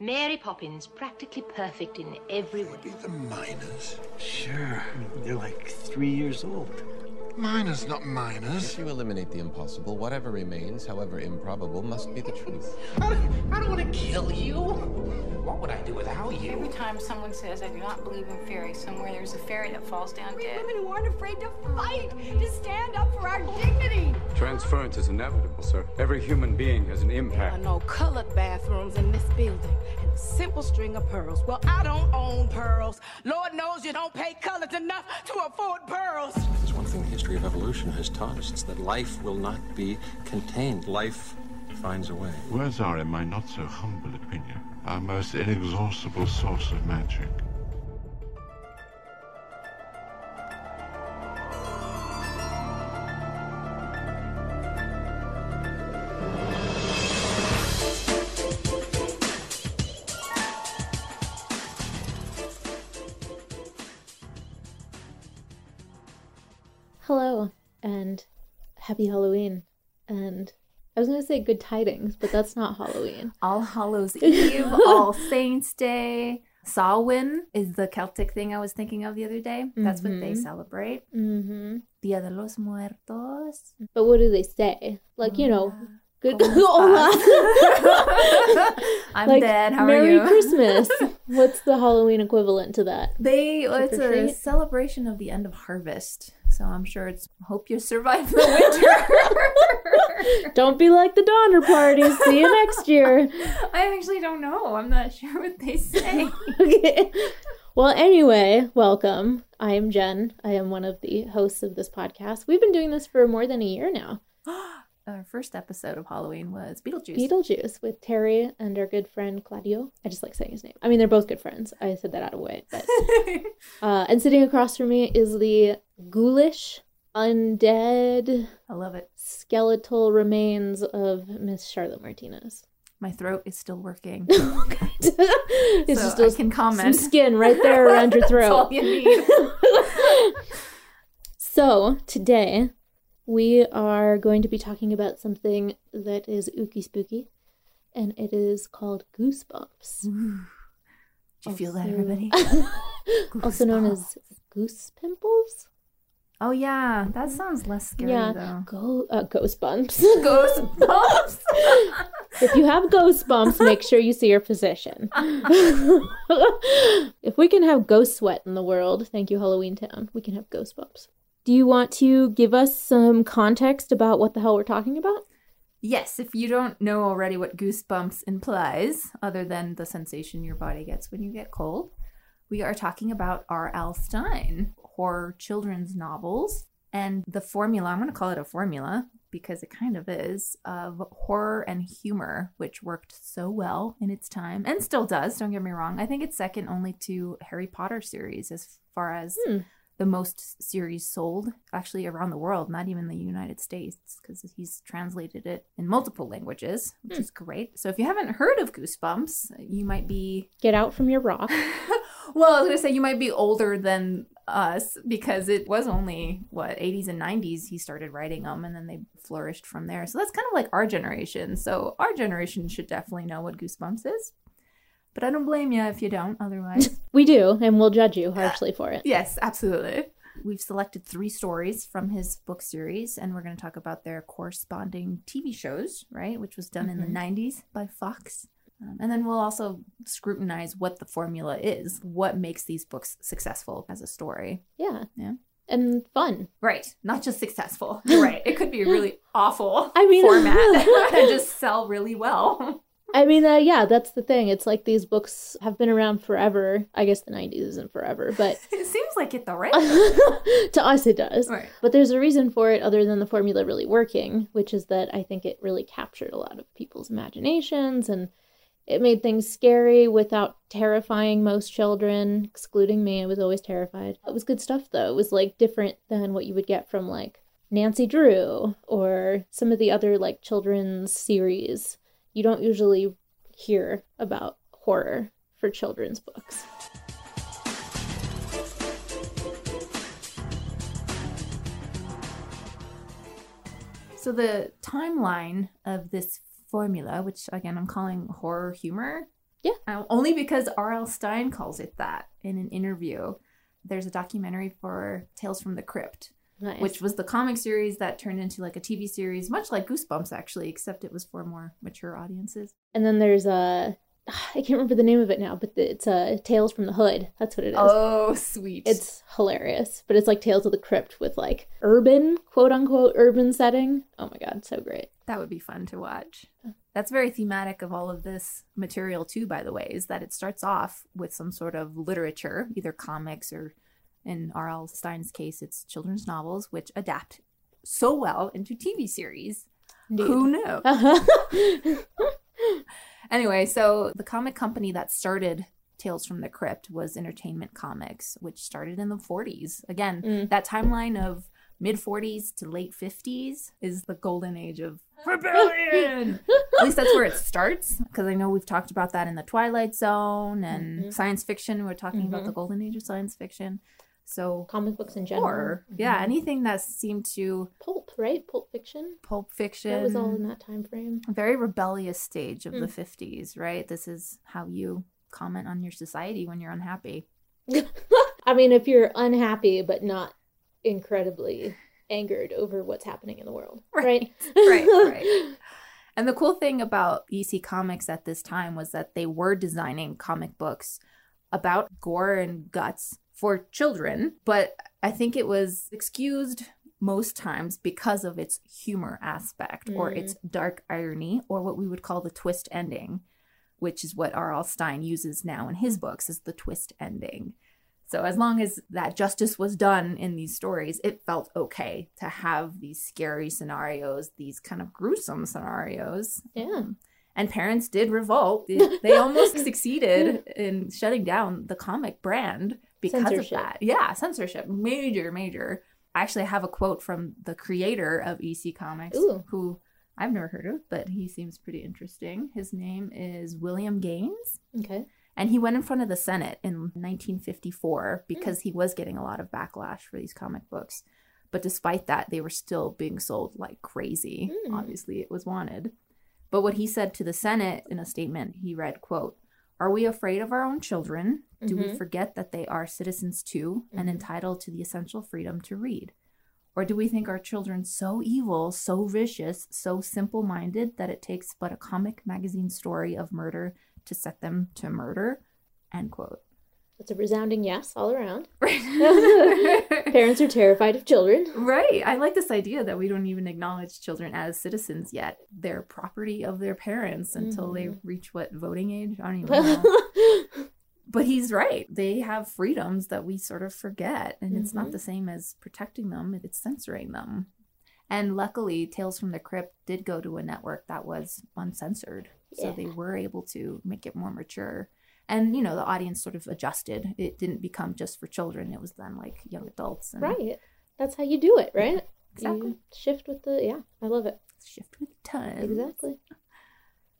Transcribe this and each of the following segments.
Mary Poppins, practically perfect in every way. Be the miners. Sure. They're like three years old. Miners, not miners. If you eliminate the impossible, whatever remains, however improbable, must be the truth. I don't, I don't want to kill you. What would I do without you? Every time someone says, I do not believe in fairies, somewhere there's a fairy that falls down dead. Women who aren't afraid to fight, to stand up for our dignity. Transference is inevitable, sir. Every human being has an There are impact. no colored bathrooms in this building. And a simple string of pearls. Well, I don't own pearls. Lord knows you don't pay colors enough to afford pearls. There's one thing the history of evolution has taught us. It's that life will not be contained. Life finds a way. Words are, in my not so humble opinion, our most inexhaustible source of magic. Hello and happy Halloween. And I was going to say good tidings, but that's not Halloween. All Hallows Eve, All Saints Day. Samhain is the Celtic thing I was thinking of the other day. That's what they Mhm. celebrate. hmm Dia de los Muertos. But what do they say? Like, you know, good. Hola. I'm Like, dead. How Merry are you? Christmas. What's the Halloween equivalent to that? They it's a treat? celebration of the end of harvest. So I'm sure it's hope you survive the winter. Don't be like the Donner Party. See you next year. I actually don't know. I'm not sure what they say. okay. Well, anyway, welcome. I am Jen. I am one of the hosts of this podcast. We've been doing this for more than a year now. Our first episode of Halloween was Beetlejuice. Beetlejuice with Terry and our good friend Claudio. I just like saying his name. I mean, they're both good friends. I said that out of way. But uh, and sitting across from me is the ghoulish, undead, I love it. skeletal remains of Miss Charlotte Martinez. My throat is still working. it's So just I can some comment. skin right there around your throat. you need. So, today we are going to be talking about something that is ooky spooky, and it is called goosebumps. Did you feel that, everybody? also known as goose pimples. Oh yeah, that sounds less scary yeah, though. go uh, ghost bumps. Ghost bumps. if you have ghost bumps, make sure you see your physician. if we can have ghost sweat in the world, thank you, Halloween Town, we can have ghost bumps. Do you want to give us some context about what the hell we're talking about? yes, if you don't know already what goosebumps implies, other than the sensation your body gets when you get cold, we are talking about R.L. Stine, horror children's novels, and the formula. I'm going to call it a formula because it kind of is of horror and humor, which worked so well in its time and still does. Don't get me wrong. I think it's second only to Harry Potter series as far as Hmm. The most series sold actually around the world, not even the United States, because he's translated it in multiple languages, which hmm. is great. So if you haven't heard of Goosebumps, you might be Get out from your rock. well, I was gonna say you might be older than us because it was only what 80s and 90s he started writing them, and then they flourished from there. So that's kind of like our generation. So our generation should definitely know what Goosebumps is. But I don't blame you if you don't. Otherwise, We do, and we'll judge you harshly for it. yes, absolutely. We've selected three stories from his book series, and we're going to talk about their corresponding TV shows, right? Which was done in the 90s by Fox. Um, and then we'll also scrutinize what the formula is, what makes these books successful as a story. Yeah. Yeah. And fun. Right. Not just successful. You're right. It could be a really awful I mean- format and just sell really well. I mean, uh, yeah, that's the thing. It's like these books have been around forever. I guess the 90s isn't forever, but It seems like it though, right? to us it does. Right. But there's a reason for it other than the formula really working, which is that I think it really captured a lot of people's imaginations and it made things scary without terrifying most children, excluding me. I was always terrified. It was good stuff though. It was like different than what you would get from like Nancy Drew or some of the other like children's series. You don't usually hear about horror for children's books. So the timeline of this formula, which again I'm calling horror humor, Yeah. Uh, only because R.L. Stine calls it that in an interview. There's a documentary for Tales from the Crypt, Nice. which was the comic series that turned into like a TV series, much like Goosebumps actually, except it was for more mature audiences. And then there's a I can't remember the name of it now, but it's uh, Tales from the Hood. That's what it is. Oh, sweet. It's hilarious, but it's like Tales of the Crypt with like urban, quote unquote, urban setting. Oh my god, so great. That would be fun to watch. That's very thematic of all of this material, too, by the way, is that it starts off with some sort of literature, either comics or, in R.L. Stine's case, it's children's novels, which adapt so well into TV series. Indeed. Who knew? anyway, so the comic company that started Tales from the Crypt was Entertainment Comics, which started in the 40s. Again, Mm. that timeline of mid 40s to late 50s is the golden age of rebellion. At least that's where it starts, because I know we've talked about that in the Twilight Zone and Mhm. science fiction. We're talking about Mhm. the golden age of science fiction. So Comic books in general. horror, yeah, Mhm. anything that seemed to Pulp, right? Pulp fiction. pulp fiction. That was all in that time frame. very rebellious stage of the Mm. 50s, right? This is how you comment on your society when you're unhappy. I mean, if you're unhappy but not incredibly angered over what's happening in the world, right? right, right. And the cool thing about EC Comics at this time was that they were designing comic books about gore and guts for children, but I think it was excused most times because of its humor aspect or Mm. its dark irony or what we would call the twist ending, which is what R.L. Stine uses now in his books is the twist ending. So as long as that justice was done in these stories, it felt okay to have these scary scenarios, these kind of gruesome scenarios. Yeah. And parents did revolt. They, they almost succeeded in shutting down the comic brand because Censorship. of that. Yeah, censorship. Major, major. I actually have a quote from the creator of EC Comics, Ooh. who I've never heard of, but he seems pretty interesting. His name is William Gaines. Okay. And he went in front of the Senate in 1954 because he was getting a lot of backlash for these comic books. But despite that, they were still being sold like crazy. Mm. Obviously, it was wanted. But what he said to the Senate in a statement, he read, quote, Are we afraid of our own children? Do we Mhm. forget that they are citizens too and Mhm. entitled to the essential freedom to read? Or do we think our children so evil, so vicious, so simple minded that it takes but a comic magazine story of murder to set them to murder? End quote. That's a resounding yes all around. Right. Parents are terrified of children. right. I like this idea that we don't even acknowledge children as citizens yet. They're property of their parents until they Mhm. reach what voting age? I don't even know. but he's right. They have freedoms that we sort of forget, and it's not Mhm. the same as protecting them, it's censoring them. And luckily, Tales from the Crypt did go to a network that was uncensored. So they were able to make it more mature. And, you know, the audience sort of adjusted. It didn't become just for children, it was then like young adults. And right. That's how you do it, right? Exactly. You shift with the yeah. I love it. Shift with time. Exactly.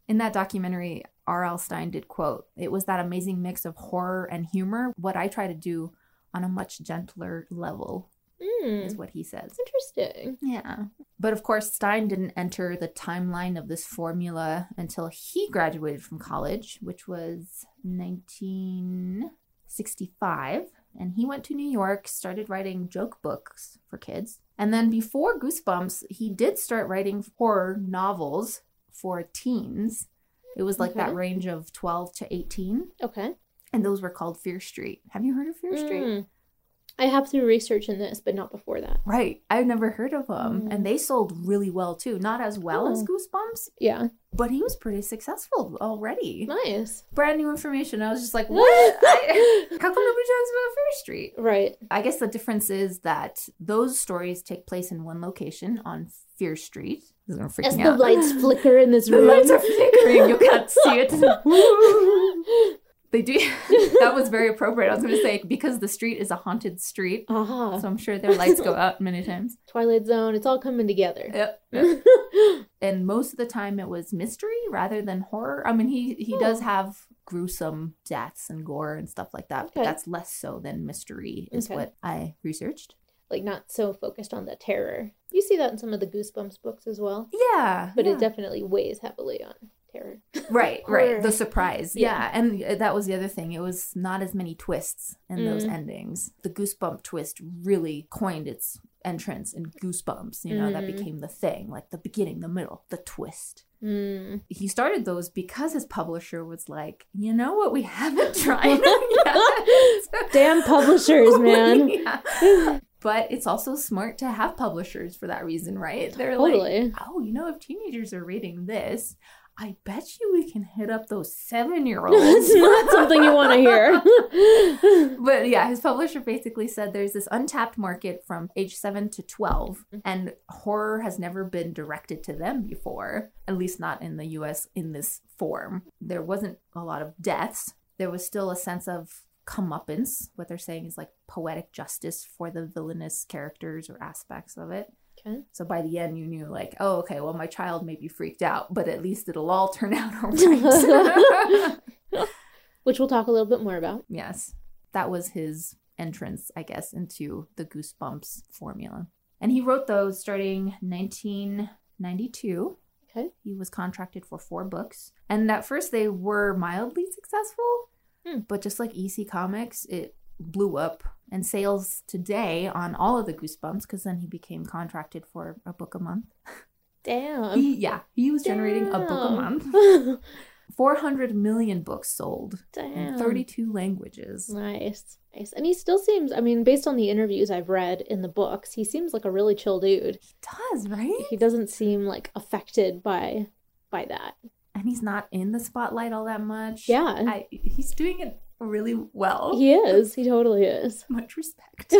In that documentary, R.L. Stine did quote, It was that amazing mix of horror and humor, what I try to do on a much gentler level, Mm, is what he says. interesting. Yeah. But of course, Stine didn't enter the timeline of this formula until he graduated from college, which was 1965. And he went to New York, started writing joke books for kids. And then before Goosebumps, he did start writing horror novels for teens. It was like that range of 12 to 18. Okay. And those were called Fear Street. Have you heard of Fear Street? I have through research in this, but not before that. Right. I've never heard of them. Mm. And they sold really well too. Not as well as Oh. Goosebumps, Yeah. but he was pretty successful already. Nice. Brand new information. I was just like, what? I, how come nobody talks about Fear Street? Right. I guess the difference is that those stories take place in one location on Fear Street. This is gonna freak As the out. lights flicker in this The room. lights are flickering. You can't see it. they do. that was very appropriate. I was going to say because the street is a haunted street, Aha. so I'm sure their lights go out many times. Twilight Zone. It's all coming together. Yep. yep. and most of the time it was mystery rather than horror. I mean, he he oh. does Oh. have gruesome deaths and gore and stuff like that, but that's less so than mystery, is Okay. what I researched. like not so focused on the terror. You see that in some of the Goosebumps books as well, Yeah, but yeah. it definitely weighs heavily on terror. right right the surprise yeah. Yeah. and uh, that was the other thing it was not as many twists in those Mm. endings the goosebump twist really coined its entrance in goosebumps you know that Mhm. became the thing like the beginning the middle the twist Mm. he started those because his publisher was like you know what we haven't tried yet? Damn publishers, man. Yeah. But it's also smart to have publishers for that reason, right? They're Totally. like, oh, you know, if teenagers are reading this, I bet you we can hit up those seven year olds. That's not something you want to hear. but yeah, his publisher basically said there's this untapped market from age 7 to 12, mm-hmm. and horror has never been directed to them before, at least not in the US in this form. There wasn't a lot of deaths. There was still a sense of comeuppance. What they're saying is like poetic justice for the villainous characters or aspects of it. Okay. So by the end, you knew, like, oh, okay, well, my child may be freaked out, but at least it'll all turn out all right. Which we'll talk a little bit more about. Yes. That was his entrance, I guess, into the Goosebumps formula. And he wrote those starting 1992. Okay. He was contracted for four books. And at first they were mildly successful, Hmm. but just like EC Comics, it blew up. And sales today on all of the Goosebumps, because then he became contracted for a book a month. Damn. He, yeah, he was generating a book a month. 400 million books sold in Damn. 32 languages. Nice. Nice. And he still seems, I mean, based on the interviews I've read in the books, he seems like a really chill dude. He does, right? He doesn't seem like affected by by that. And he's not in the spotlight all that much. Yeah. I, he's doing it really well. He is. He totally is. Much respect.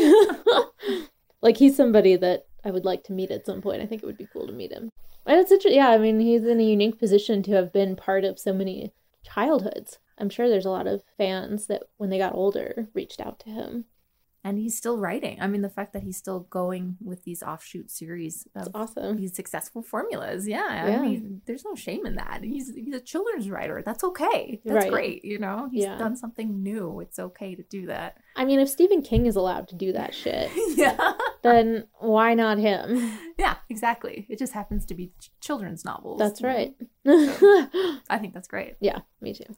like he's somebody that I would like to meet at some point. I think it would be cool to meet him. And it's interesting. Yeah, I mean, he's in a unique position to have been part of so many childhoods. I'm sure there's a lot of fans that, when they got older, reached out to him. And he's still writing. I mean, the fact that he's still going with these offshoot series of awesome. these successful formulas. Yeah. Yeah. I mean, there's no shame in that. He's, he's a children's writer. That's okay. That's Right. great. You know, he's Yeah. done something new. It's okay to do that. I mean, if Stephen King is allowed to do that shit, yeah. then why not him? Yeah, exactly. It just happens to be ch- children's novels. That's right. I think that's great. yeah, me too.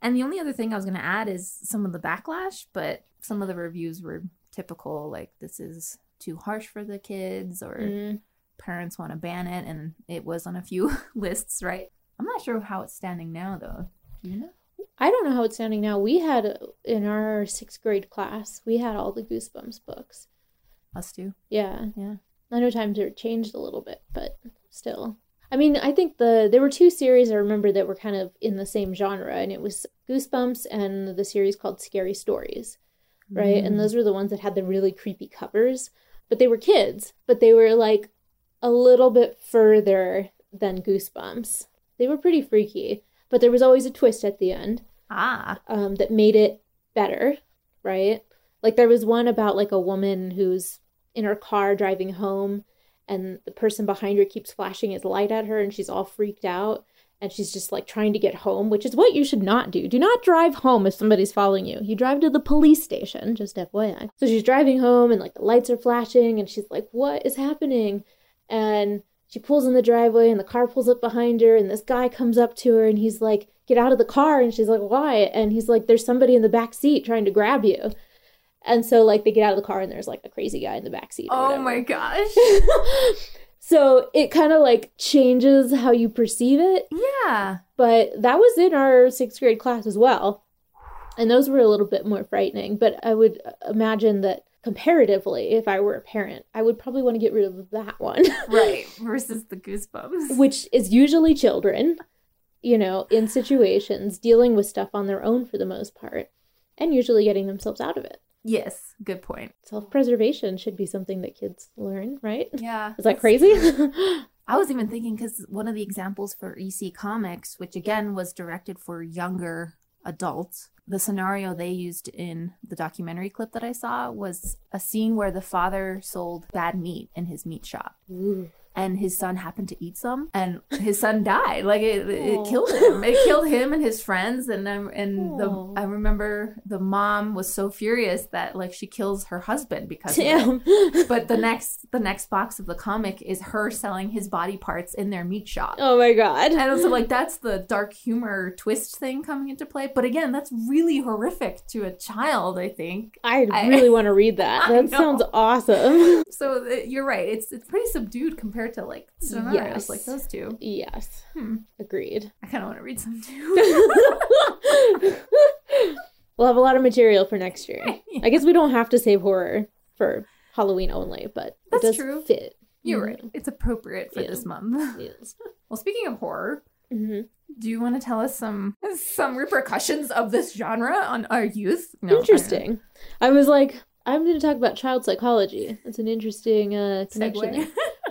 And the only other thing I was going to add is some of the backlash, but some of the reviews were typical like this is too harsh for the kids or Mm. parents want to ban it and it was on a few lists, right? I'm not sure how it's standing now though. Do you know? I don't know how it's standing now. We had in our sixth grade class, we had all the Goosebumps books. Us too. Yeah. Yeah. I know times have changed a little bit, but still. I mean, I think the there were two series I remember that were kind of in the same genre, and it was Goosebumps and the series called Scary Stories, right? And Mm. those were the ones that had the really creepy covers, but they were kids, but they were like a little bit further than Goosebumps. They were pretty freaky, but there was always a twist at the end Ah. um, that made it better, right? Like there was one about like a woman who's in her car driving home, and the person behind her keeps flashing his light at her, and she's all freaked out, and she's just like trying to get home, which is what you should not do. Do not drive home if somebody's following you. You drive to the police station, just FYI. So she's driving home, and like the lights are flashing, and she's like, "What is happening?" And she pulls in the driveway and the car pulls up behind her and this guy comes up to her and he's like get out of the car and she's like why and he's like there's somebody in the back seat trying to grab you and so like they get out of the car and there's like a crazy guy in the back seat Oh whatever. my gosh. so it kind of like changes how you perceive it yeah. but that was in our sixth grade class as well and those were a little bit more frightening but i would uh, imagine that comparatively if i were a parent i would probably want to get rid of that one Right. Versus the goosebumps. which is usually children, you know, in situations dealing with stuff on their own for the most part, and usually getting themselves out of it. Yes. Good point. Self preservation should be something that kids learn, right? Yeah. Is that crazy? I was even thinking because one of the examples for EC Comics, which again was directed for younger adults, the scenario they used in the documentary clip that I saw was a scene where the father sold bad meat in his meat shop. Ooh. And his son happened to eat some and his son died like it, it killed him it killed him and his friends and um, and the I remember the mom was so furious that like she kills her husband because of Damn. it. but the next the next box of the comic is her selling his body parts in their meat shop Oh my god. and so like that's the dark humor twist thing coming into play but again that's really horrific to a child i think I I- really want to read that. That sounds awesome. so uh, you're right it's it's pretty subdued compared to like scenarios Yes. like those two yes. Hmm. Agreed. i kind of want to read some too We'll have a lot of material for next year. I guess we don't have to save horror for Halloween only, but That's it does true. fit. you're Mhm. right it's appropriate for Yeah. this month Yes. well speaking of horror Mhm. do you want to tell us some some repercussions of this genre on our youth No, I. Interesting. I was like, I'm going to talk about child psychology. That's an interesting uh, connection.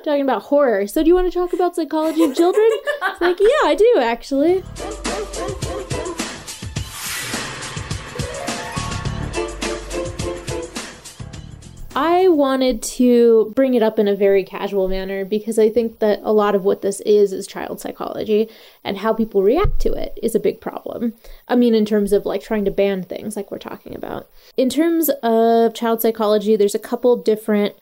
Talking about horror. So, do you want to talk about psychology of children? it's like, yeah, I do actually. I wanted to bring it up in a very casual manner because I think that a lot of what this is is child psychology and how people react to it is a big problem. I mean, in terms of like trying to ban things like we're talking about. In terms of child psychology, there's a couple different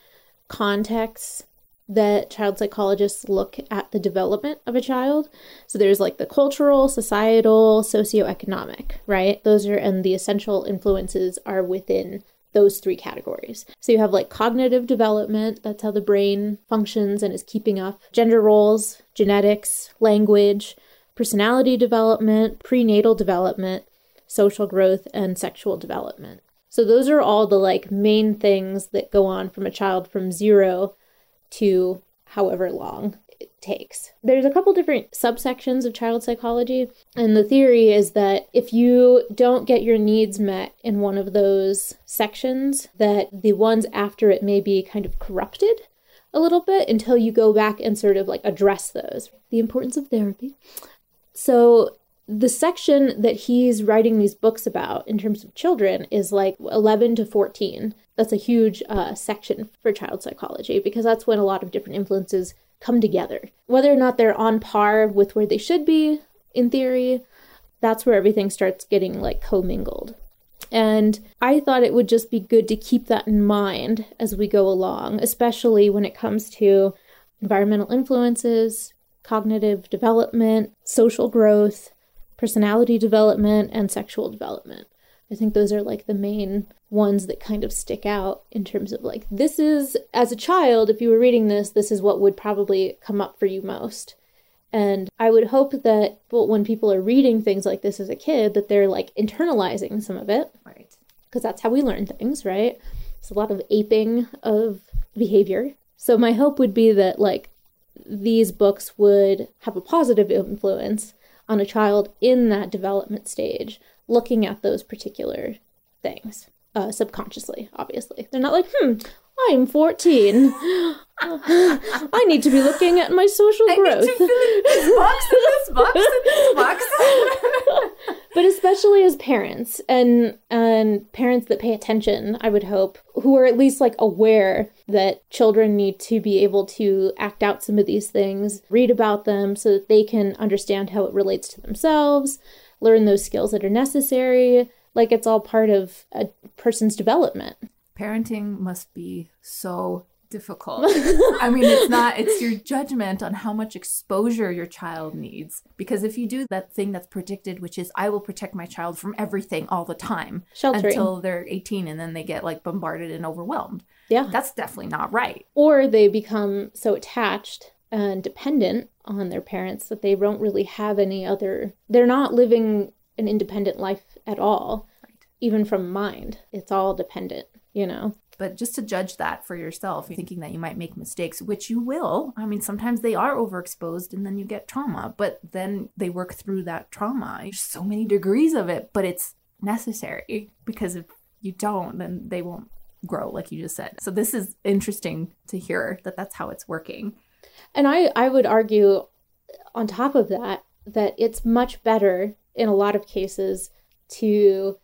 contexts that child psychologists look at the development of a child. So there's like the cultural, societal, socioeconomic, right? Those are, and the essential influences are within those three categories. So you have like cognitive development, that's how the brain functions and is keeping up, gender roles, genetics, language, personality development, prenatal development, social growth, and sexual development. So those are all the like main things that go on from a child from zero to however long it takes. There's a couple different subsections of child psychology, and the theory is that if you don't get your needs met in one of those sections, that the ones after it may be kind of corrupted a little bit until you go back and sort of like address those. The importance of therapy. So the section that he's writing these books about in terms of children is like 11 to 14 that's a huge uh, section for child psychology because that's when a lot of different influences come together. Whether or not they're on par with where they should be in theory that's where everything starts getting like commingled. And I thought it would just be good to keep that in mind as we go along, especially when it comes to environmental influences, cognitive development, social growth, personality development, and sexual development. I think those are like the main ones that kind of stick out in terms of like, this is, as a child, if you were reading this, this is what would probably come up for you most. And I would hope that well, when people are reading things like this as a kid, that they're like internalizing some of it. Right. Because that's how we learn things, right? It's a lot of aping of behavior. So my hope would be that like these books would have a positive influence on a child in that development stage, looking at those particular things uh, subconsciously, obviously. They're not like, hmm, I'm 14. I need to be looking at my social I growth. need to fill in this box and this box and this box. but especially as parents and and parents that pay attention i would hope who are at least like aware that children need to be able to act out some of these things read about them so that they can understand how it relates to themselves learn those skills that are necessary like it's all part of a person's development Parenting must be so difficult. I mean, it's not, it's your judgment on how much exposure your child needs. Because if you do that thing that's predicted, which is, I will protect my child from everything all the time Sheltering. until they're 18 and then they get like bombarded and overwhelmed. yeah That's definitely not right. or they become so attached and dependent on their parents that they don't really have any other they're not living an independent life at all even from mind it's all dependent you know But just to judge that for yourself, thinking that you might make mistakes, which you will. I mean, sometimes they are overexposed and then you get trauma, but then they work through that trauma. There's so many degrees of it, but it's necessary because if you don't, then they won't grow, like you just said. So this is interesting to hear that that's how it's working. and i i would argue on top of that that it's much better in a lot of cases to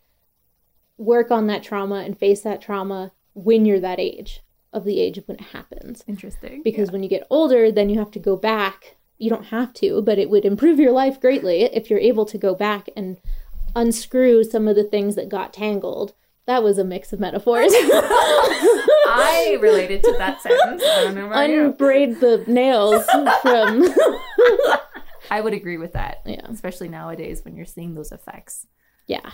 work on that trauma and face that trauma when you're that age of the age of when it happens. Interesting. Because when you get older, then you have to go back. You don't have to, but it would improve your life greatly if you're able to go back and unscrew some of the things that got tangled. That was a mix of metaphors. I related to that sentence. I don't know about you. Unbraid the nails from. I would agree with that. Yeah. Especially nowadays when you're seeing those effects. yeah.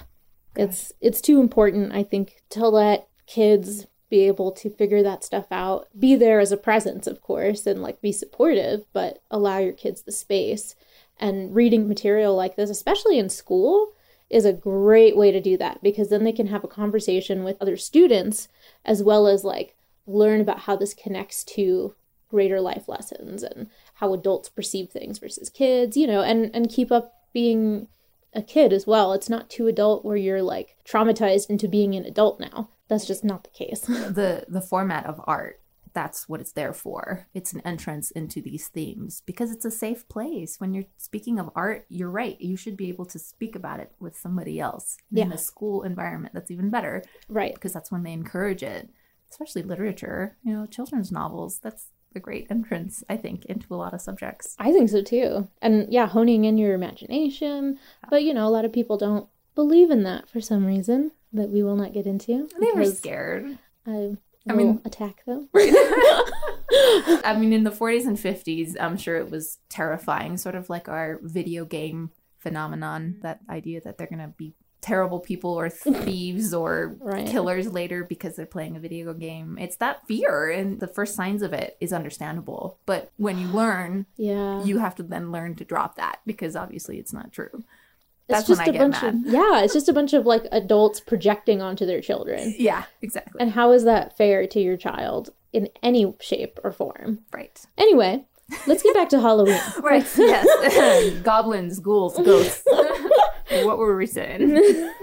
It's it's too important, I think, to let kids be able to figure that stuff out. Be there as a presence, of course, and like be supportive, but allow your kids the space. And reading material like this, especially in school, is a great way to do that because then they can have a conversation with other students as well as like learn about how this connects to greater life lessons and how adults perceive things versus kids, you know, and and keep up being a kid as well. It's not too adult where you're like traumatized into being an adult now. That's just not the case. the the format of art that's what it's there for it's an entrance into these themes because it's a safe place when you're speaking of art you're right you should be able to speak about it with somebody else in Yeah. a school environment that's even better right. because that's when they encourage it especially literature you know children's novels that's a great entrance i think into a lot of subjects I think so too. And yeah, honing in your imagination. But you know, a lot of people don't believe in that for some reason that we will not get into. they were scared I I mean- attack them. I mean, in the 40s and 50s, I'm sure it was terrifying, sort of like our video game phenomenon mm-hmm. that idea that they're going to be terrible people or thieves or Right. killers later because they're playing a video game. It's that fear, and the first signs of it is understandable. But when you learn, Yeah. you have to then learn to drop that because obviously it's not true. it's That's when just a get bunch mad. of yeah, it's just a bunch of like adults projecting onto their children. Yeah, exactly. And how is that fair to your child in any shape or form? right. Anyway, let's get back to Halloween. Right. Yes. Goblins, ghouls, ghosts. What were we saying?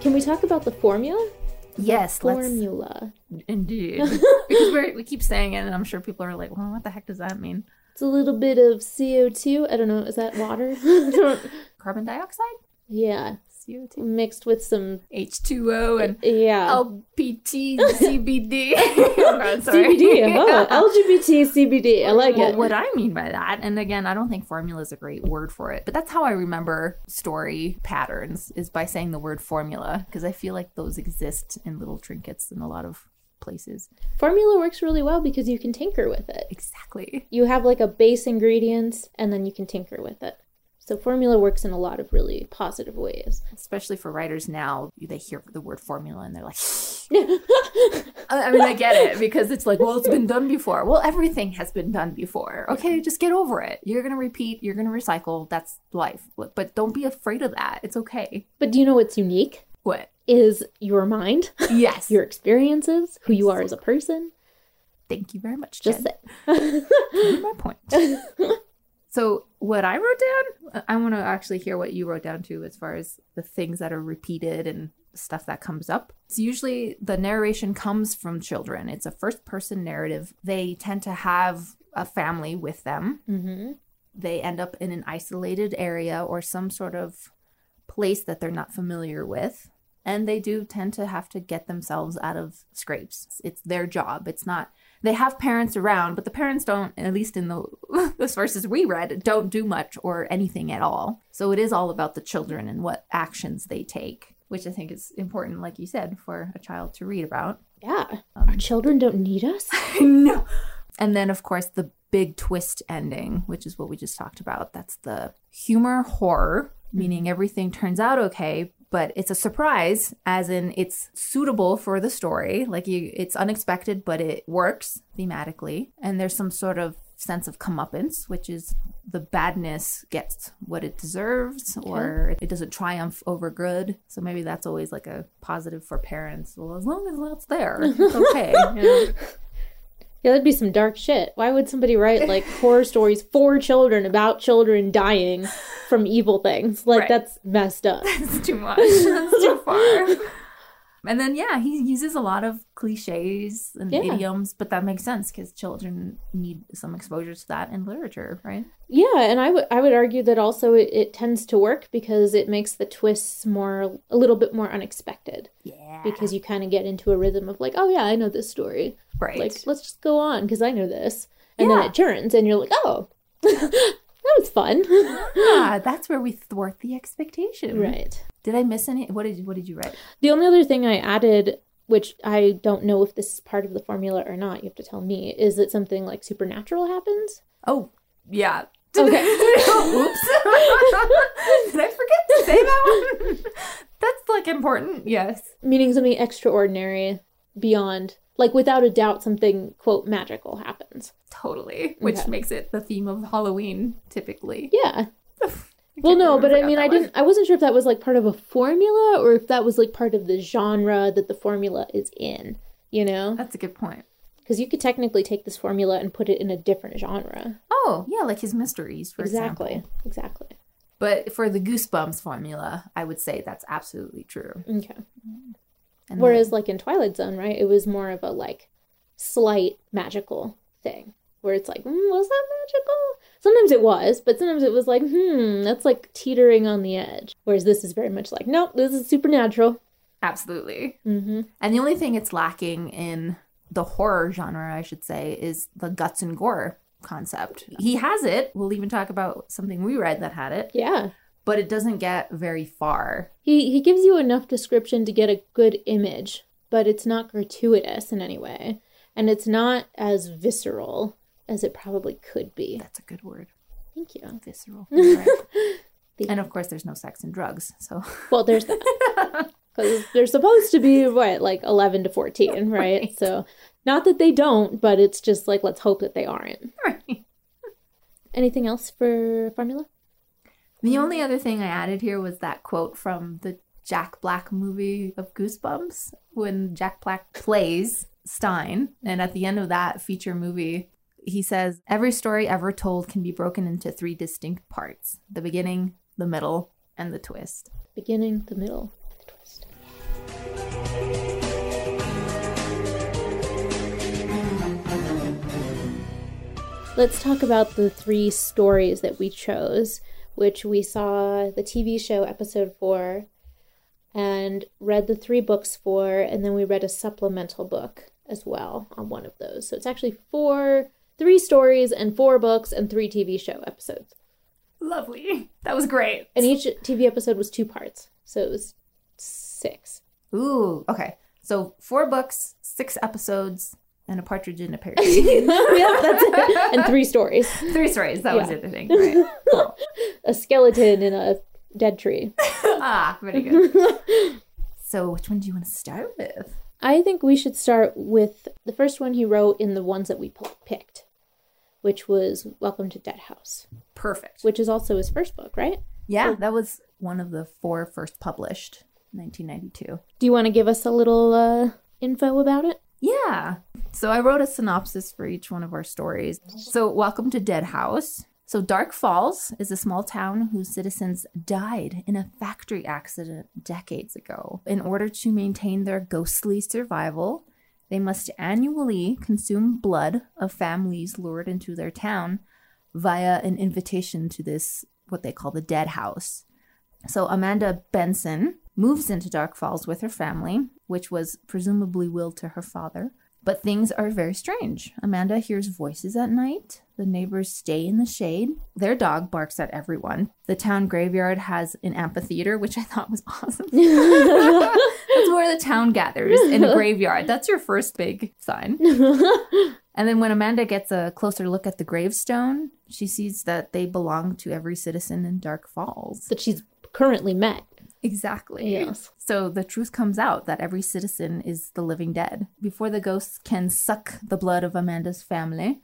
Can we talk about the formula? Yes, let's Formula. indeed. because we're, we keep saying it, and I'm sure people are like, "Well, what the heck does that mean?" It's a little bit of CO2. I don't know. Is that water? Carbon dioxide, yeah. CO2, Mixed with some. H2O, and Yeah. LPT, CBD. oh. CBD. LGBT CBD. I like Well, it. what I mean by that, and again, I don't think formula is a great word for it, but that's how I remember story patterns is by saying the word formula because I feel like those exist in little trinkets in a lot of places. Formula works really well because you can tinker with it. Exactly. You have like a base ingredient and then you can tinker with it. So formula works in a lot of really positive ways. Especially for writers now, they hear the word formula and they're like, I mean, I get it because it's like, well, it's been done before. Well, everything has been done before. Okay, just get over it. You're going to repeat, you're going to recycle. That's life. But don't be afraid of that. It's okay. But do you know what's unique? What? Is your mind, Yes. your experiences, who you are as a person. Thank you very much. Just Jen. My point. So what I wrote down, I want to actually hear what you wrote down too, as far as the things that are repeated and stuff that comes up. It's usually the narration comes from children. It's a first person narrative. They tend to have a family with them. mm-hmm. They end up in an isolated area or some sort of place that they're not familiar with. And they do tend to have to get themselves out of scrapes. It's their job. It's not they have parents around, but the parents don't, at least in the the sources we read, don't do much or anything at all. So it is all about the children and what actions they take, which I think is important, like you said, for a child to read about. Yeah. Um, Our children don't need us. no. And then, of course, the big twist ending, which is what we just talked about. That's the humor horror, meaning everything turns out okay, but it's a surprise, as in it's suitable for the story. Like you, it's unexpected, but it works thematically. And there's some sort of sense of comeuppance, which is the badness gets what it deserves, or it doesn't triumph over good. So maybe that's always like a positive for parents. Well, as long as that's there, it's okay. you know? Yeah, that'd be some dark shit. Why would somebody write like horror stories for children about children dying from evil things? Like Right. that's messed up. It's too much. That's too far. And then, yeah, he uses a lot of cliches and Yeah. idioms, but that makes sense because children need some exposure to that in literature, right? Yeah, and I would I would argue that also it, it tends to work because it makes the twists more a little bit more unexpected. Yeah. Because you kind of get into a rhythm of like, oh yeah, I know this story. Right. Like let's just go on because I know this, and Yeah. then it turns, and you're like, oh, that was fun. yeah, that's where we thwart the expectation. right. Did I miss any? What did What did you write? The only other thing I added, which I don't know if this is part of the formula or not, you have to tell me, is that something like supernatural happens? Oh, yeah. Okay. Oops. Did I forget to say that one? That's like important. Yes. Meaning something extraordinary beyond, like without a doubt, something, quote, magical happens. Totally. Which Okay. makes it the theme of Halloween, typically. Yeah. Well, no, but I mean, I didn't. I wasn't sure if that was like part of a formula or if that was like part of the genre that the formula is in. You know, That's a good point. because you could technically take this formula and put it in a different genre. Oh, yeah, like his mysteries, for exactly. example. Exactly. But for the Goosebumps formula, I would say that's absolutely true. Okay. Mm. And Whereas, like in Twilight Zone, right, it was more of a like slight magical thing where it's like, mm, was that magical? Sometimes it was, but sometimes it was like, hmm, that's like teetering on the edge. Whereas this is very much like, nope, this is supernatural. Absolutely. Mm-hmm. And the only thing it's lacking in the horror genre, I should say, is the guts and gore concept. He has it. We'll even talk about something we read that had it, Yeah. But it doesn't get very far. He he gives you enough description to get a good image, but it's not gratuitous in any way, and it's not as visceral as it probably could be. That's a good word. Thank you. Visceral. Right. And of course, there's no sex and drugs. So, Well, there's that. Because they're supposed to be, what, like 11 to 14, right? Right. So, not that they don't, but it's just like, let's hope that they aren't. right. Anything else for formula? The mm-hmm. only other thing I added here was that quote from the Jack Black movie of Goosebumps when Jack Black plays Stine. And at the end of that feature movie, he says, Every story ever told can be broken into three distinct parts the beginning, the middle, and the twist. Beginning, the middle, the twist. Let's talk about the three stories that we chose, which we saw the TV show episode four and read the three books for, and then we read a supplemental book as well on one of those. So it's actually four, three stories and four books and three TV show episodes. Lovely. That was great. And each TV episode was two parts. So it was six. Ooh, okay. So four books, six episodes, and a partridge in a pear tree. yeah, that's it. And three stories. Three stories. That was Yeah. it, I think. Right. Cool. A skeleton in a dead tree. ah, very good. So, which one do you want to start with? I think we should start with the first one he wrote in the ones that we p- picked, which was Welcome to Dead House, Perfect. which is also his first book, right? Yeah, that was one of the four first published, 1992. Do you want to give us a little uh, info about it? Yeah. So I wrote a synopsis for each one of our stories. So, welcome to Dead House. So, Dark Falls is a small town whose citizens died in a factory accident decades ago. In order to maintain their ghostly survival, they must annually consume blood of families lured into their town via an invitation to this, what they call the Dead House. So Amanda Benson moves into Dark Falls with her family, which was presumably willed to her father. But things are very strange. Amanda hears voices at night. The neighbors stay in the shade. Their dog barks at everyone. The town graveyard has an amphitheater, which I thought was awesome. That's where the town gathers in a graveyard. That's your first big sign. And then when Amanda gets a closer look at the gravestone, she sees that they belong to every citizen in Dark Falls. That she's currently met. Exactly. Yes. So the truth comes out that every citizen is the living dead. Before the ghosts can suck the blood of Amanda's family,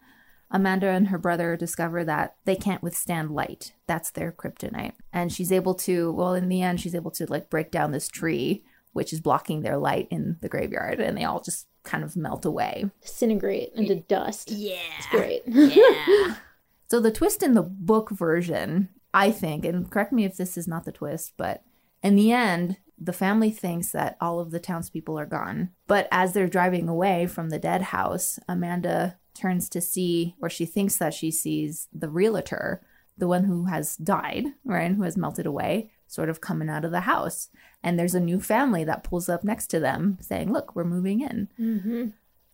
Amanda and her brother discover that they can't withstand light. That's their kryptonite. And she's able to, well, in the end, she's able to like break down this tree, which is blocking their light in the graveyard, and they all just kind of melt away. Disintegrate into dust. Yeah. It's great. Yeah. so the twist in the book version, I think, and correct me if this is not the twist, but in the end, the family thinks that all of the townspeople are gone. But as they're driving away from the dead house, Amanda turns to see, or she thinks that she sees the realtor, the one who has died, right, who has melted away, sort of coming out of the house. And there's a new family that pulls up next to them saying, Look, we're moving in. Mm-hmm.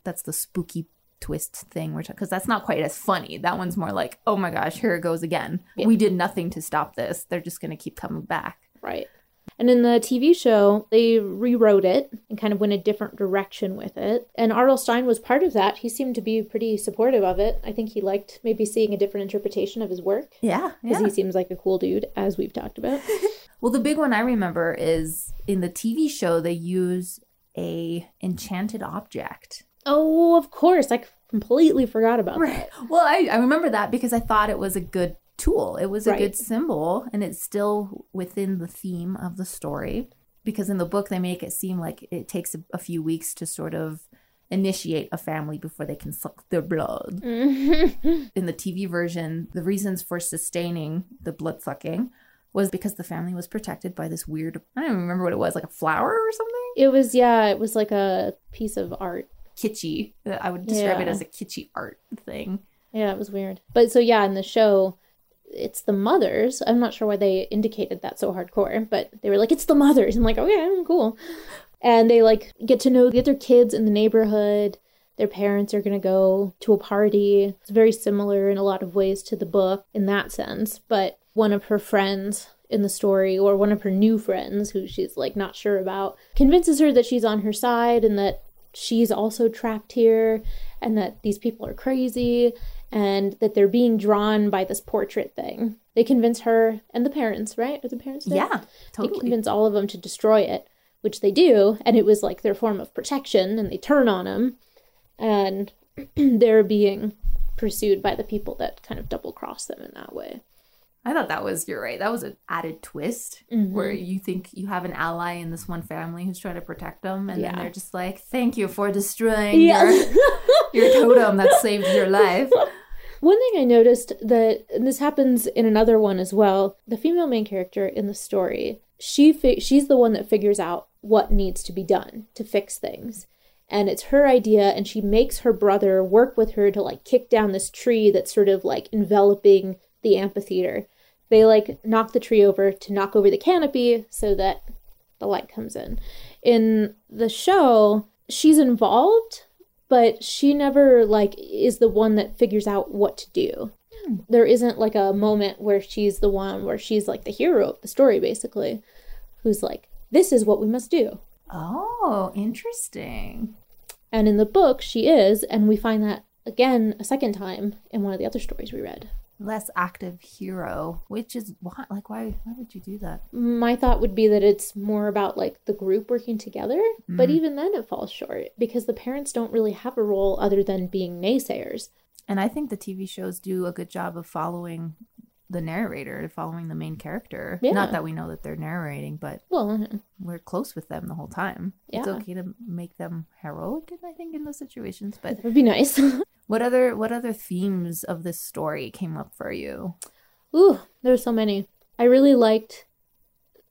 That's the spooky twist thing we're because that's not quite as funny that one's more like oh my gosh here it goes again Yeah. we did nothing to stop this they're just going to keep coming back Right. And in the TV show, they rewrote it and kind of went a different direction with it. And Arnold Stine was part of that. He seemed to be pretty supportive of it. I think he liked maybe seeing a different interpretation of his work yeah because yeah he seems like a cool dude, as we've talked about. well the big one i remember is in the tv show they use a enchanted object oh, of course. I completely forgot about Right. that. Well, I, I remember that because I thought it was a good tool. It was a Right. good symbol, and it's still within the theme of the story. Because in the book, they make it seem like it takes a, a few weeks to sort of initiate a family before they can suck their blood. In the TV version, the reasons for sustaining the blood sucking was because the family was protected by this weird, I don't even remember what it was, like a flower or something? It was, yeah, it was like a piece of art. Kitschy. I would describe it as a kitschy art thing. Yeah, it was weird. But so, yeah, in the show, it's the mothers. I'm not sure why they indicated that so hardcore, but they were like, it's the mothers. I'm like, okay, cool. And they like get to know the other kids in the neighborhood. Their parents are going to go to a party. It's very similar in a lot of ways to the book in that sense. But one of her friends in the story, or one of her new friends who she's like not sure about, convinces her that she's on her side and that she's also trapped here and that these people are crazy and that they're being drawn by this portrait thing. They convince her and the parents, right? Are the parents there? Yeah, They convince all of them to destroy it, which they do, and it was like their form of protection, and they turn on him, and they're being pursued by the people that kind of double cross them in that way. I thought that was, you're right, that was an added twist Mhm. where you think you have an ally in this one family who's trying to protect them, and then they're just like, thank you for destroying Yeah. your, your totem that saved your life. One thing I noticed that and this happens in another one as well. The female main character in the story, she fi- she's the one that figures out what needs to be done to fix things. And it's her idea and she makes her brother work with her to like kick down this tree that's sort of like enveloping the amphitheater. They like knock the tree over to knock over the canopy so that the light comes in. In the show, she's involved, but she never like is the one that figures out what to do. Hmm. There isn't like a moment where she's the one where she's like the hero of the story basically, who's like this is what we must do. Oh, interesting. And in the book she is and we find that again a second time in one of the other stories we read. Less active hero, which is why, like, why, why would you do that? My thought would be that it's more about like the group working together, but Mhm. even then it falls short because the parents don't really have a role other than being naysayers. And I think the TV shows do a good job of following the narrator, following the main character. Yeah. Not that we know that they're narrating, but Well, we're close with them the whole time. It's okay to make them heroic, I think, in those situations. But it would be nice. what other what other themes of this story came up for you? Ooh, there's so many. I really liked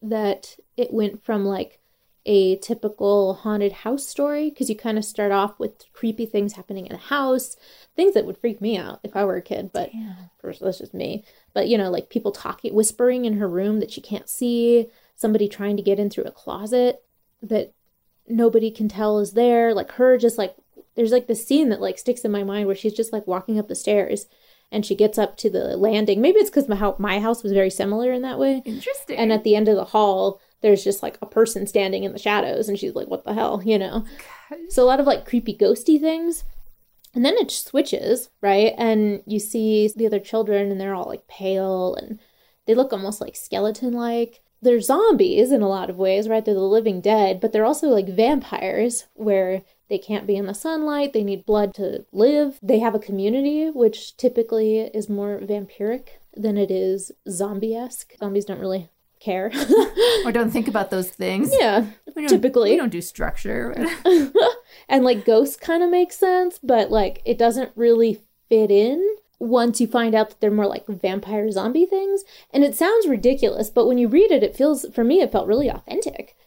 that it went from like a typical haunted house story because you kind of start off with creepy things happening in a house, things that would freak me out if I were a kid, but course that's just me. But you know, like people talking, whispering in her room that she can't see, somebody trying to get in through a closet that nobody can tell is there, like her just like there's like the scene that like sticks in my mind where she's just like walking up the stairs and she gets up to the landing. Maybe it's because my, my house was very similar in that way. Interesting. And at the end of the hall, there's just like a person standing in the shadows, and she's like, "What the hell?" You know. So a lot of like creepy, ghosty things. And then it switches, right? And you see the other children, and they're all like pale, and they look almost like skeleton-like. They're zombies in a lot of ways, right? They're the living dead, but they're also like vampires, where they can't be in the sunlight. They need blood to live. They have a community, which typically is more vampiric than it is zombie esque. Zombies don't really care. or don't think about those things. Yeah, We typically. we don't do structure. and like ghosts kind of make sense, but like it doesn't really fit in once you find out that they're more like vampire zombie things. And it sounds ridiculous, but when you read it, it feels, for me, it felt really authentic.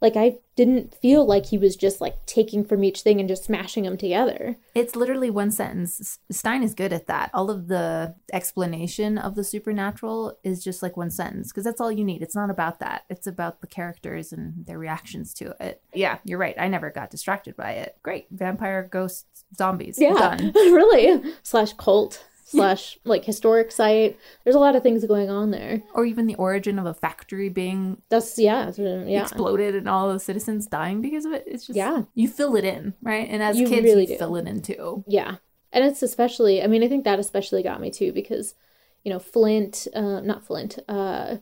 Like I didn't feel like he was just like taking from each thing and just smashing them together. It's literally one sentence. Stine is good at that. All of the explanation of the supernatural is just like one sentence because that's all you need. It's not about that. It's about the characters and their reactions to it. Yeah, you're right. I never got distracted by it. Great. Vampire, ghosts, zombies. Yeah, Done. really. Slash cult slash like historic site. There's a lot of things going on there. Or even the origin of a factory being That's yeah, yeah. exploded and all the citizens dying because of it. It's just Yeah. you fill it in, right? And as You kids, really you do. fill it in too. Yeah. And it's especially, I mean, I think that especially got me too because, you know, Flint, uh, not Flint, uh,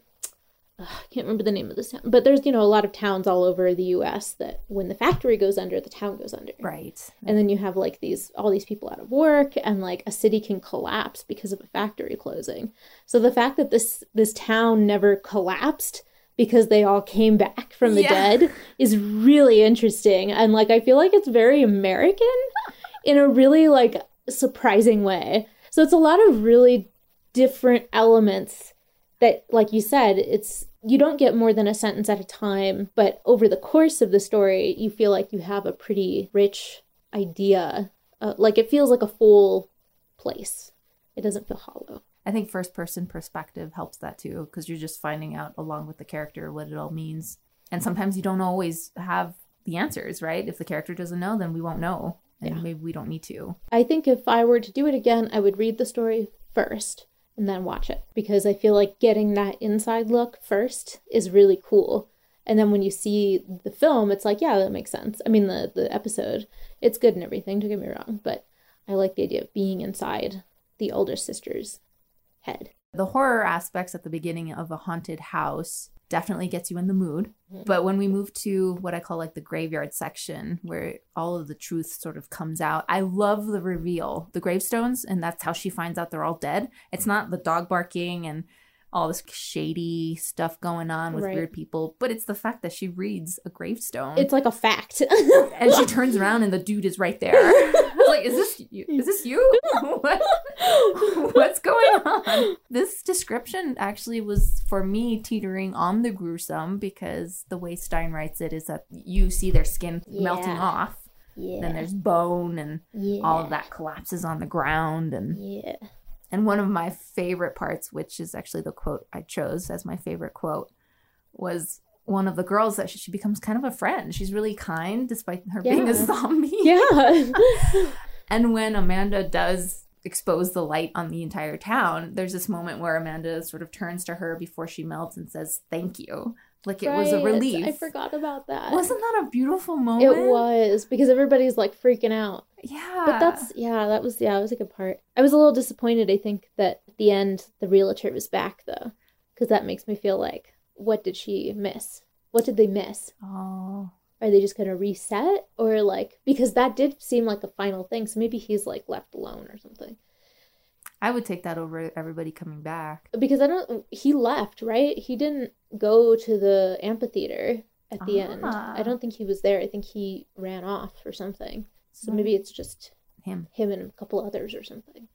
I can't remember the name of this town, but there's, you know, a lot of towns all over the US that when the factory goes under, the town goes under. Right. And then you have like these, all these people out of work and like a city can collapse because of a factory closing. So the fact that this, this town never collapsed because they all came back from the Yeah. dead is really interesting. And like, I feel like it's very American in a really like surprising way. So it's a lot of really different elements that like you said, it's you don't get more than a sentence at a time, but over the course of the story, you feel like you have a pretty rich idea. Uh, like it feels like a full place. It doesn't feel hollow. I think first person perspective helps that too, because you're just finding out along with the character what it all means. And sometimes you don't always have the answers, right? If the character doesn't know, then we won't know. And Yeah. maybe we don't need to. I think if I were to do it again, I would read the story first and then watch it because I feel like getting that inside look first is really cool. And then when you see the film, it's like, yeah, that makes sense. I mean, the the episode, it's good and everything. Don't get me wrong, but I like the idea of being inside the older sister's head. The horror aspects at the beginning of a haunted house definitely gets you in the mood. But when we move to what I call like the graveyard section, where all of the truth sort of comes out, I love the reveal, the gravestones, and that's how she finds out they're all dead. It's not the dog barking and all this shady stuff going on with Right. weird people, but it's the fact that she reads a gravestone It's like a fact. and she turns around and the dude is right there. Like, is this you? Is this you? what? What's going on? This description actually was for me teetering on the gruesome because the way Stine writes it is that you see their skin melting off. yeah. Then there's bone and yeah. all of that collapses on the ground and Yeah. and one of my favorite parts, which is actually the quote I chose as my favorite quote, was one of the girls that she, she becomes kind of a friend. She's really kind despite her being a zombie. Yeah. And when Amanda does expose the light on the entire town, there's this moment where Amanda sort of turns to her before she melts and says, Thank you. Like it was a relief. I forgot about that. Wasn't that a beautiful moment? It was because everybody's like freaking out. Yeah. But that's yeah, that was yeah, that was a good part. I was a little disappointed. I think that at the end the realtor was back though, because that makes me feel like what did she miss? What did they miss? Oh. Are they just gonna reset or like because that did seem like a final thing? So maybe he's like left alone or something. I would take that over everybody coming back. Because I don't. He left right. He didn't go to the amphitheater at the end. Ah. I don't think he was there. I think he ran off or something. So maybe it's just Him. him and a couple others or something.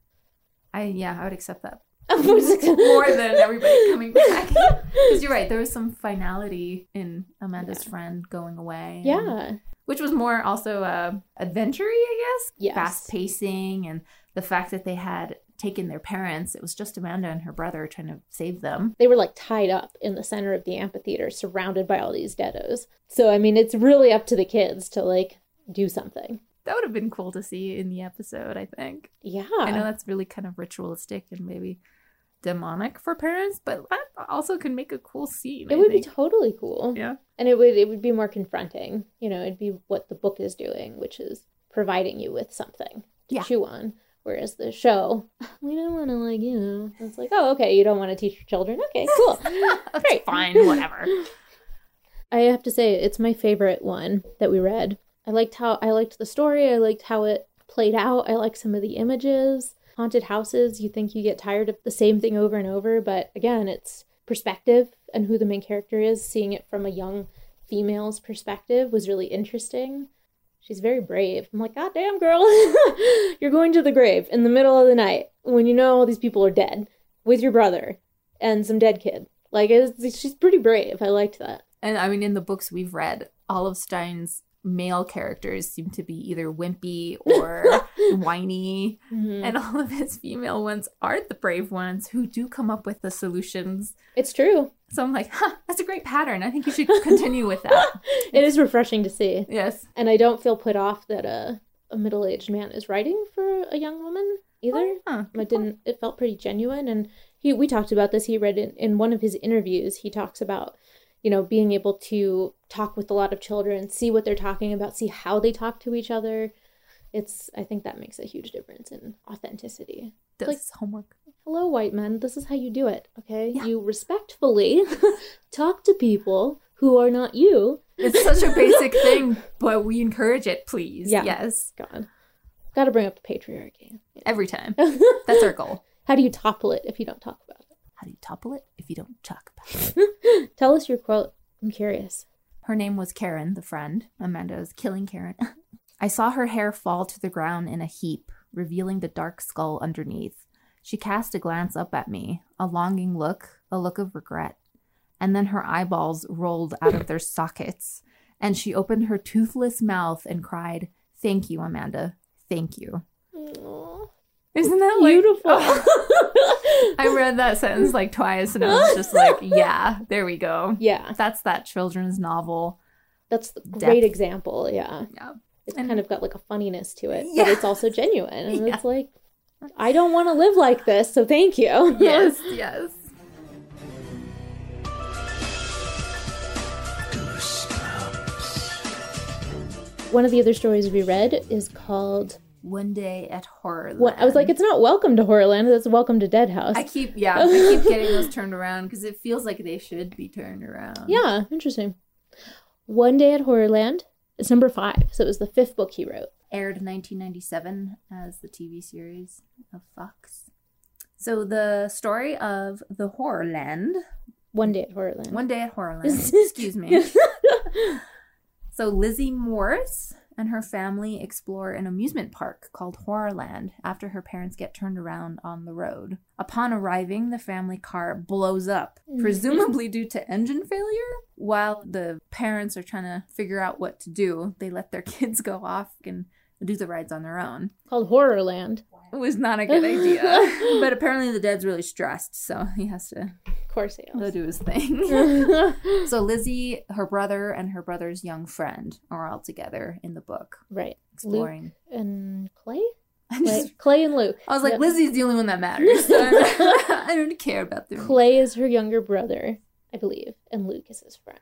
I yeah, I would accept that. More than everybody coming back. Because you're right, there was some finality in Amanda's friend going away. and- Yeah. which was more also uh, adventure I guess. Yes. Fast pacing and the fact that they had taken their parents. It was just Amanda and her brother trying to save them. They were like tied up in the center of the amphitheater, surrounded by all these deados. So I mean, it's really up to the kids to like do something. That would have been cool to see in the episode, I think. Yeah. I know that's really kind of ritualistic and maybe demonic for parents, but that also can make a cool scene. It I would be totally cool. Yeah. And it would it would be more confronting. You know, it'd be what the book is doing, which is providing you with something to Yeah. chew on. Whereas the show, we don't want to like, you know, it's like, oh, okay, you don't want to teach your children. Okay, cool. Great. fine, whatever. I have to say, it's my favorite one that we read. I liked how I liked the story. I liked how it played out. I like some of the images. Haunted houses, you think you get tired of the same thing over and over, but again, it's perspective and who the main character is. Seeing it from a young female's perspective was really interesting. She's very brave. I'm like, God damn, girl. You're going to the grave in the middle of the night when you know all these people are dead with your brother and some dead kid. Like, it's, she's pretty brave. I liked that. And I mean, in the books we've read, all of Stine's male characters seem to be either wimpy or whiny, Mhm. and all of his female ones are the brave ones who do come up with the solutions. It's true. So I'm like, huh, that's a great pattern. I think you should continue with that. It is refreshing to see. Yes. And I don't feel put off that a, a middle aged man is writing for a young woman either. Huh. It didn't it felt pretty genuine and he we talked about this. He read in, in one of his interviews, he talks about, you know, being able to talk with a lot of children, see what they're talking about, see how they talk to each other. It's I think that makes a huge difference in authenticity. Does Like- homework. Hello, white men. This is how you do it, okay? You respectfully talk to people who are not you. It's such a basic thing, but we encourage it, please. Yeah. Yes. God. Gotta bring up the patriarchy. Every time. That's our goal. How do you topple it if you don't talk about it How do you topple it if you don't talk about it? it? Tell us your quote. I'm curious. Her name was Karen, the friend. Amanda was killing Karen. I saw her hair fall to the ground in a heap, revealing the dark skull underneath. She cast a glance up at me, a longing look, a look of regret. And then her eyeballs rolled out of their sockets, and she opened her toothless mouth and cried, Thank you, Amanda. Thank you. Isn't that like- Beautiful. I read that sentence like twice, and I was just like, Yeah, there we go. yeah, That's that children's novel. that's a great Depth. example. Yeah. Yeah. It's And- kind of got like a funniness to it, Yeah. but it's also genuine. And Yeah. it's like, I don't want to live like this, so thank you. Yes, yes. One of the other stories we read is called. One day at Horrorland. What I was like, it's not Welcome to Horrorland. It's Welcome to Dead House. I keep yeah, I keep getting those turned around because it feels like they should be turned around. Yeah, interesting. One Day at Horrorland. It's number five, so it was the fifth book he wrote. Aired in 1997 as the TV series of Fox. So the story of the Horrorland. One Day at Horrorland. One day at Horrorland. Excuse me. So Lizzie Morris and her family explore an amusement park called Horrorland after her parents get turned around on the road. Upon arriving, the family car blows up, mm-hmm. presumably due to engine failure. While the parents are trying to figure out what to do, they let their kids go off and do the rides on their own. Called Horrorland. It was not a good idea. but apparently the dad's really stressed, so he has to Of course he go do his thing. so Lizzie, her brother, and her brother's young friend are all together in the book, right. exploring. Luke and Clay? Clay, Clay and Luke. I was like, Yep. Lizzie's the only one that matters. So I don't care about them. Clay is her younger brother, I believe, and Luke is his friend.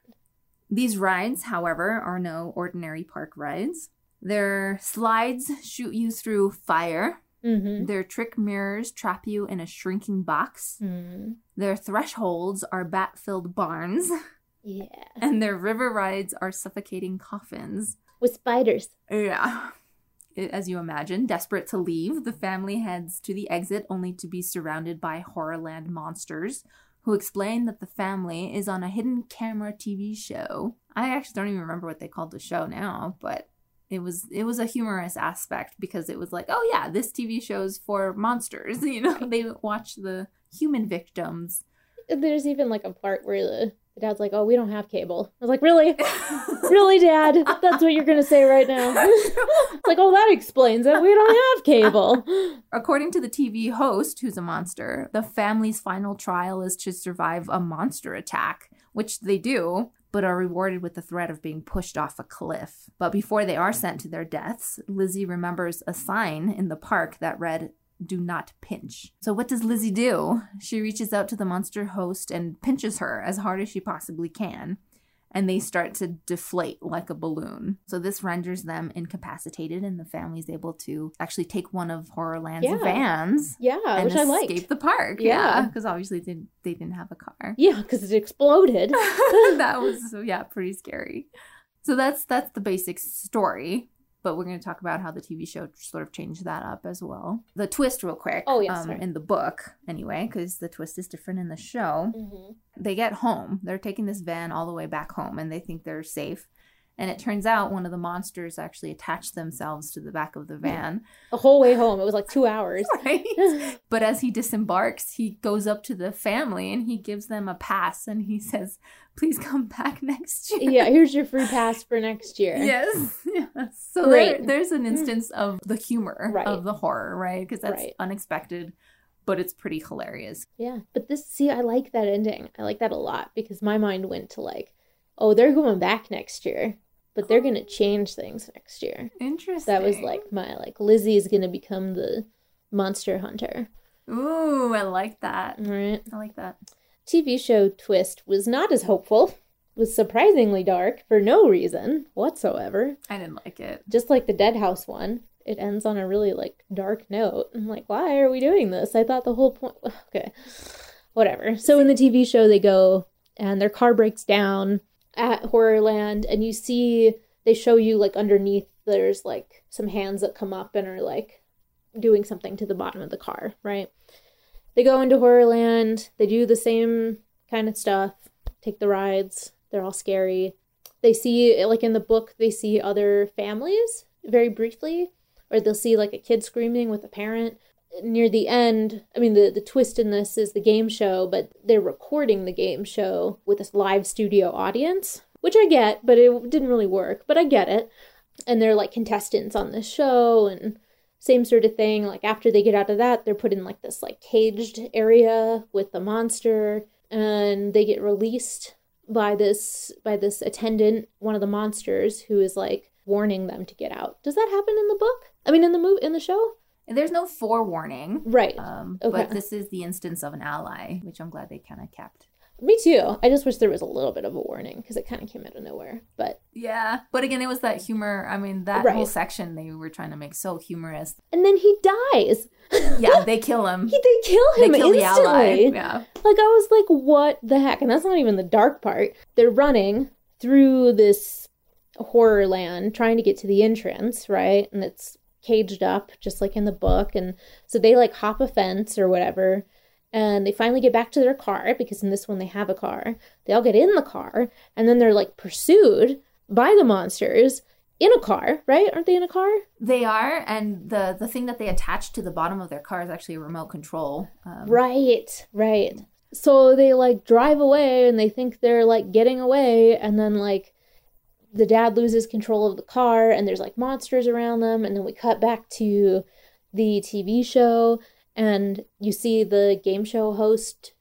These rides, however, are no ordinary park rides. Their slides shoot you through fire. Mm-hmm. Their trick mirrors trap you in a shrinking box. Mm. Their thresholds are bat filled barns. Yeah. And their river rides are suffocating coffins. With spiders. Yeah. As you imagine, desperate to leave, the family heads to the exit only to be surrounded by Horrorland monsters who explain that the family is on a hidden camera TV show. I actually don't even remember what they called the show now, but it was it was a humorous aspect because it was like, oh yeah, this TV show's for monsters. You know, they watch the human victims. There's even like a part where the, the dad's like, "Oh, we don't have cable." I was like, "Really, really, Dad? That's what you're gonna say right now?" It's like, "Oh, that explains it. We don't have cable." According to the TV host, who's a monster, the family's final trial is to survive a monster attack, which they do, but are rewarded with the threat of being pushed off a cliff. But before they are sent to their deaths, Lizzie remembers a sign in the park that read, do not pinch. So, what does Lizzie do? She reaches out to the monster host and pinches her as hard as she possibly can, and they start to deflate like a balloon. So, this renders them incapacitated, and the family's able to actually take one of Horrorland's Yeah. vans Yeah, and which I escape liked. the park. Yeah. Yeah, because obviously they, they didn't have a car. Yeah, because it exploded. that was yeah pretty scary. So that's that's the basic story. But we're going to talk about how the TV show sort of changed that up as well. The twist, real quick. Oh, yes, um, in the book anyway, because the twist is different in the show. Mm-hmm. They get home. They're taking this van all the way back home, and they think they're safe. And it turns out one of the monsters actually attached themselves to the back of the van. The whole way home, it was like two hours. Right. but as he disembarks, he goes up to the family and he gives them a pass and he says, Please come back next year. yeah, here's your free pass for next year. Yes. yes. So there, there's an mm. instance of the humor Right. of the horror, right? Because that's Right. unexpected, but it's pretty hilarious. Yeah, but this, see, I like that ending. I like that a lot because my mind went to like, oh, they're going back next year, but they're going to change things next year. Interesting. That was like my, like, Lizzie is going to become the monster hunter. Ooh, I like that. Right. I like that. TV show twist was not as hopeful, was surprisingly dark for no reason whatsoever. I didn't like it. Just like the Dead House one, it ends on a really like dark note. I'm like, why are we doing this? I thought the whole point. Okay, whatever. So in the TV show, they go and their car breaks down at Horrorland, and you see they show you like underneath. There's like some hands that come up and are like doing something to the bottom of the car, right? They go into Horrorland. They do the same kind of stuff. Take the rides. They're all scary. They see, like in the book, they see other families very briefly, or they'll see like a kid screaming with a parent. Near the end, I mean, the, the twist in this is the game show, but they're recording the game show with a live studio audience, which I get, but it didn't really work, but I get it. And they're like contestants on this show, and same sort of thing. Like after they get out of that, they're put in like this like caged area with the monster, and they get released by this by this attendant, one of the monsters, who is like warning them to get out. Does that happen in the book? I mean, in the movie, in the show, There's no forewarning. right? Um, Okay. But this is the instance of an ally, which I'm glad they kind of kept. Me too. I just wish there was a little bit of a warning because it kind of came out of nowhere. But Yeah. But again, it was that humor. I mean, that whole section they were trying to make so humorous. and then he dies. Yeah, they kill him. He, they kill They him kill the ally. instantly. Yeah. Like I was like, what the heck? And that's not even the dark part. They're running through this horror land trying to get to the entrance, right? And it's caged up just like in the book. And so they like hop a fence or whatever. And they finally get back to their car because in this one they have a car. They all get in the car and then they're like pursued by the monsters in a car, right? Aren't they in a car? They are, and the the thing that they attach to the bottom of their car is actually a remote control. Um, Right, right. So they like drive away and they think they're like getting away, and then like the dad loses control of the car and there's like monsters around them, and then we cut back to the TV show and you see the game show host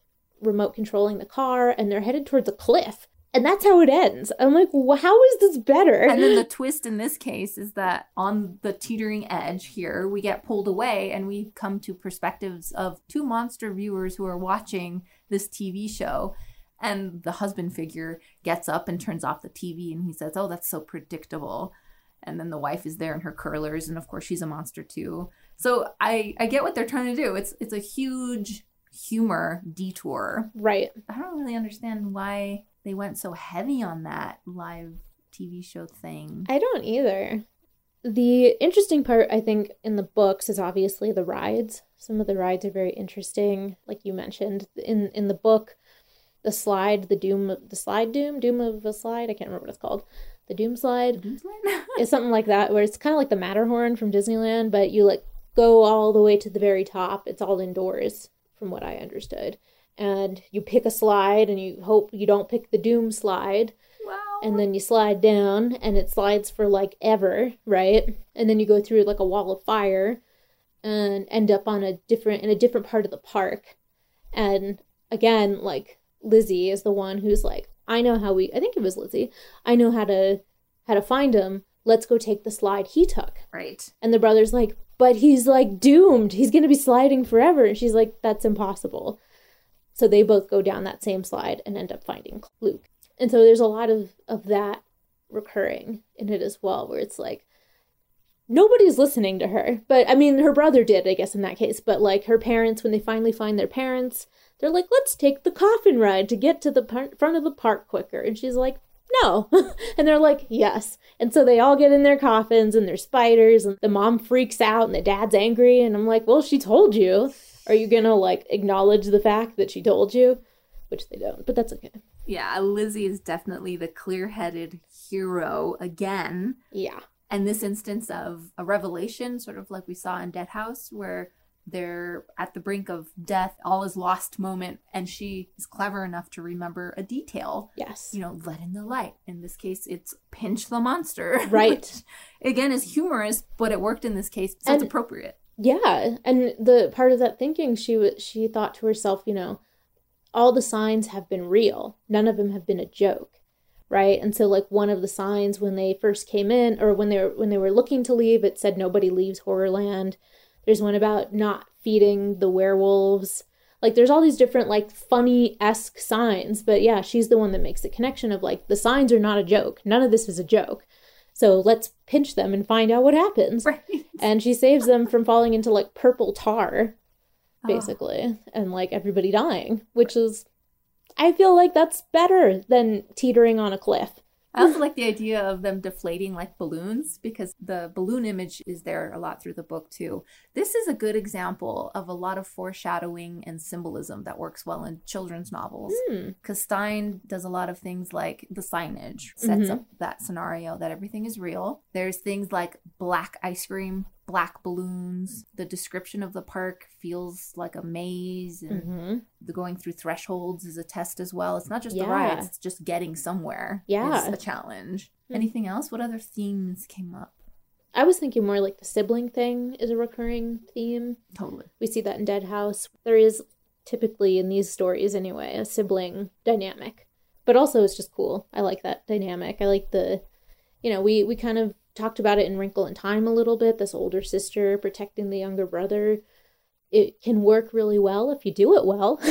remote controlling the car and they're headed towards a cliff. And that's how it ends. I'm like, "Wh- how is this better? And then the twist in this case is that on the teetering edge here, we get pulled away and we come to perspectives of two monster viewers who are watching this TV show. And the husband figure gets up and turns off the TV and he says, Oh, that's so predictable. And then the wife is there in her curlers, and of course she's a monster too. So I I get what they're trying to do. It's it's a huge humor detour. right. I don't really understand why they went so heavy on that live TV show thing. I don't either. The interesting part, I think, in the books is obviously the rides. Some of the rides are very interesting, like you mentioned in in the book. The slide, the doom, the slide doom, doom of a slide. I can't remember what it's called. The doom slide is something like that, where it's kind of like the Matterhorn from Disneyland, but you like go all the way to the very top. It's all indoors, from what I understood. And you pick a slide, and you hope you don't pick the doom slide and then you slide down and it slides for like ever, right? And then you go through like a wall of fire and end up on a different in a different part of the park. And again, like Lizzie is the one who's like, I know how we I think it was Lizzie. I know how to how to find him. Let's go take the slide he took. Right. And the brother's like, but he's like doomed. He's going to be sliding forever. And she's like, that's impossible. So they both go down that same slide and end up finding Luke. And so there's a lot of, of that recurring in it as well, where it's like, nobody's listening to her. But I mean, her brother did, I guess, in that case. But like her parents, when they finally find their parents, they're like, let's take the coffin ride to get to the par- front of the park quicker. And she's like, no. and they're like, yes. And so they all get in their coffins and their spiders, and the mom freaks out and the dad's angry. And I'm like, well, she told you. Are you gonna like acknowledge the fact that she told you? Which they don't, but that's okay. Yeah, Lizzie is definitely the clear headed hero again. Yeah. And this instance of a revelation, sort of like we saw in Dead House, where they're at the brink of death, all is lost moment, and she is clever enough to remember a detail. Yes. You know, let in the light. In this case, it's pinch the monster. Right. again, is humorous, but it worked in this case, so And- it's appropriate. Yeah, and the part of that thinking, she was she thought to herself, you know, all the signs have been real. None of them have been a joke, right? And so, like one of the signs when they first came in, or when they were when they were looking to leave, it said nobody leaves Horrorland. There's one about not feeding the werewolves. Like there's all these different like funny esque signs, but yeah, she's the one that makes the connection of like the signs are not a joke. None of this is a joke. So let's pinch them and find out what happens. Right. And she saves them from falling into like purple tar, Oh. basically, and like everybody dying, which is, I feel like that's better than teetering on a cliff. I also like the idea of them deflating like balloons because the balloon image is there a lot through the book too. This is a good example of a lot of foreshadowing and symbolism that works well in children's novels. Hmm. Because Stine does a lot of things like the signage sets Mhm. up that scenario that everything is real. There's things like black ice cream, black balloons. The description of the park feels like a maze and Mhm. the going through thresholds is a test as well. It's not just the Yeah. rides, it's just getting somewhere. Yeah. Is a challenge. Hmm. Anything else? What other themes came up? I was thinking more like the sibling thing is a recurring theme. Totally. We see that in Dead House. There is typically in these stories anyway a sibling dynamic. But also it's just cool. I like that dynamic. I like the you know, we we kind of talked about it in Wrinkle in Time a little bit, this older sister protecting the younger brother. It can work really well if you do it well.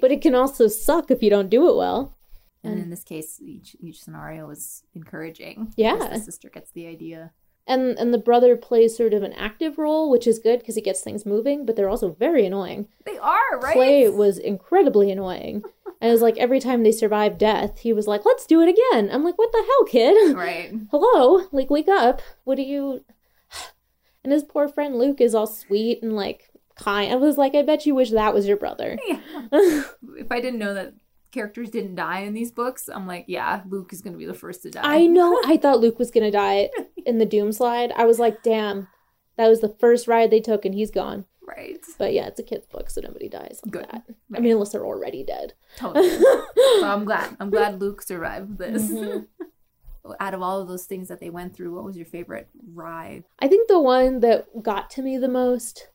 But it can also suck if you don't do it well. And And- in this case, each each scenario is encouraging. Yeah. The sister gets the idea. And and the brother plays sort of an active role, which is good because he gets things moving, but they're also very annoying. They are, right? Clay was incredibly annoying. And it was like every time they survived death, he was like, let's do it again. I'm like, what the hell, kid? Right. Hello? Like, wake up. What do you. And his poor friend Luke is all sweet and like kind. I was like, I bet you wish that was your brother. Yeah. if I didn't know that characters didn't die in these books, I'm like, yeah, Luke is going to be the first to die. I know. I thought Luke was going to die in the Doom slide. I was like, damn, that was the first ride they took and he's gone. Right. But yeah, it's a kid's book, so nobody dies like Good. that. I mean, unless they're already dead. Totally. so I'm glad. I'm glad Luke survived this. Mhm. Out of all of those things that they went through, what was your favorite ride? I think the one that got to me the most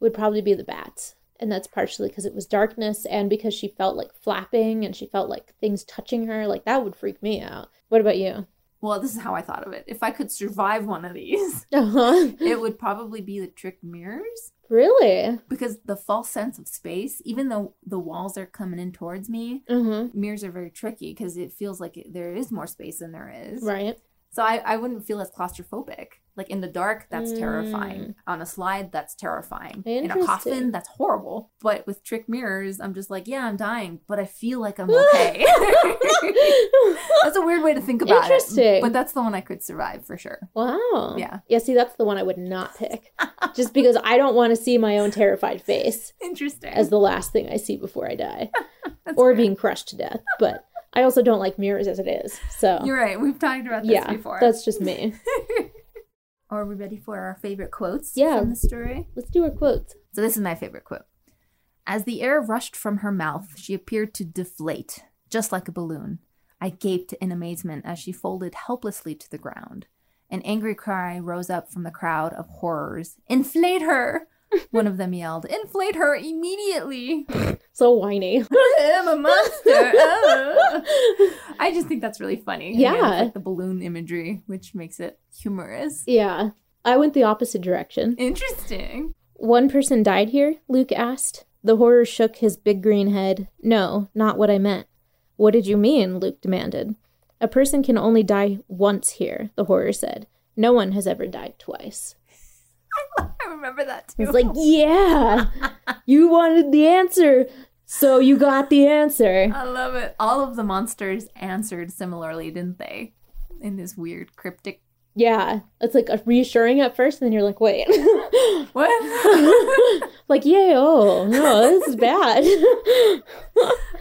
would probably be the bats. And that's partially because it was darkness and because she felt like flapping and she felt like things touching her. Like that would freak me out. What about you? Well, this is how I thought of it. If I could survive one of these, Uh-huh. it would probably be the trick mirrors. Really? Because the false sense of space, even though the walls are coming in towards me, Mm-hmm. mirrors are very tricky because it feels like there is more space than there is. Right. So I, I wouldn't feel as claustrophobic. Like in the dark, that's Mm. terrifying. On a slide, that's terrifying. In a coffin, that's horrible. But with trick mirrors, I'm just like, yeah, I'm dying, but I feel like I'm okay. that's a weird way to think about Interesting. it. But that's the one I could survive for sure. Wow. Yeah. Yeah, see, that's the one I would not pick. Just because I don't want to see my own terrified face Interesting. as the last thing I see before I die. or being crushed to death. But I also don't like mirrors as it is. So, You're right. We've talked about this yeah, before. that's just me. Are we ready for our favorite quotes Yeah. from the story? Let's do our quotes. So this is my favorite quote. As the air rushed from her mouth, she appeared to deflate, just like a balloon. I gaped in amazement as she folded helplessly to the ground. An angry cry rose up from the crowd of horrors. Inflate her! One of them yelled. Inflate her immediately! So whiny. I'm a monster! Ah. I just think that's really funny. Again, Yeah. like the balloon imagery, which makes it humorous. Yeah. I went the opposite direction. Interesting. One person died here? Luke asked. The horror shook his big green head. No, not what I meant. What did you mean? Luke demanded. A person can only die once here, the horror said. No one has ever died twice. I remember that too. It's like, yeah, you wanted the answer, so you got the answer. I love it. All of the monsters answered similarly, didn't they? In this weird cryptic Yeah, it's like reassuring at first, and then you're like, wait, what? like, yay, oh no, this is bad.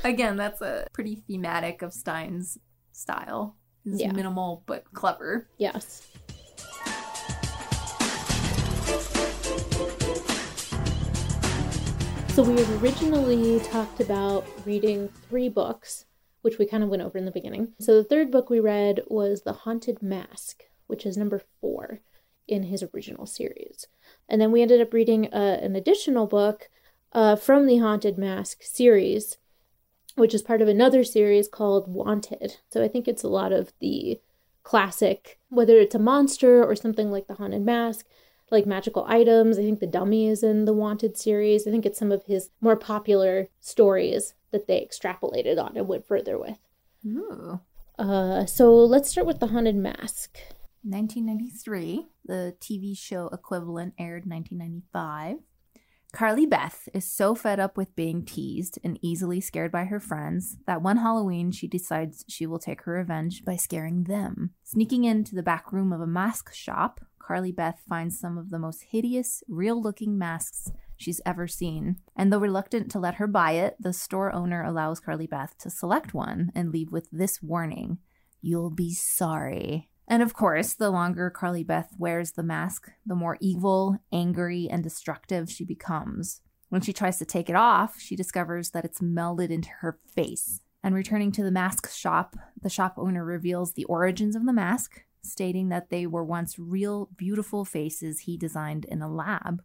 Again, that's a pretty thematic of Stine's style. It's Yeah. minimal but clever. yes. So we had originally talked about reading three books, which we kind of went over in the beginning. So the third book we read was The Haunted Mask, which is number four in his original series. And then we ended up reading uh, an additional book uh, from the Haunted Mask series, which is part of another series called Wanted. So I think it's a lot of the classic, whether it's a monster or something like the Haunted Mask, like magical items. I think the dummy is in the Wanted series. I think it's some of his more popular stories that they extrapolated on and went further with. Ooh. Uh, so let's start with the Haunted Mask. 1993, the TV show equivalent aired 1995. Carly Beth is so fed up with being teased and easily scared by her friends that one Halloween she decides she will take her revenge by scaring them. Sneaking into the back room of a mask shop, Carly Beth finds some of the most hideous, real looking masks she's ever seen. And though reluctant to let her buy it, the store owner allows Carly Beth to select one and leave with this warning You'll be sorry. And of course, the longer Carly Beth wears the mask, the more evil, angry, and destructive she becomes. When she tries to take it off, she discovers that it's melded into her face. And returning to the mask shop, the shop owner reveals the origins of the mask, stating that they were once real, beautiful faces he designed in a lab.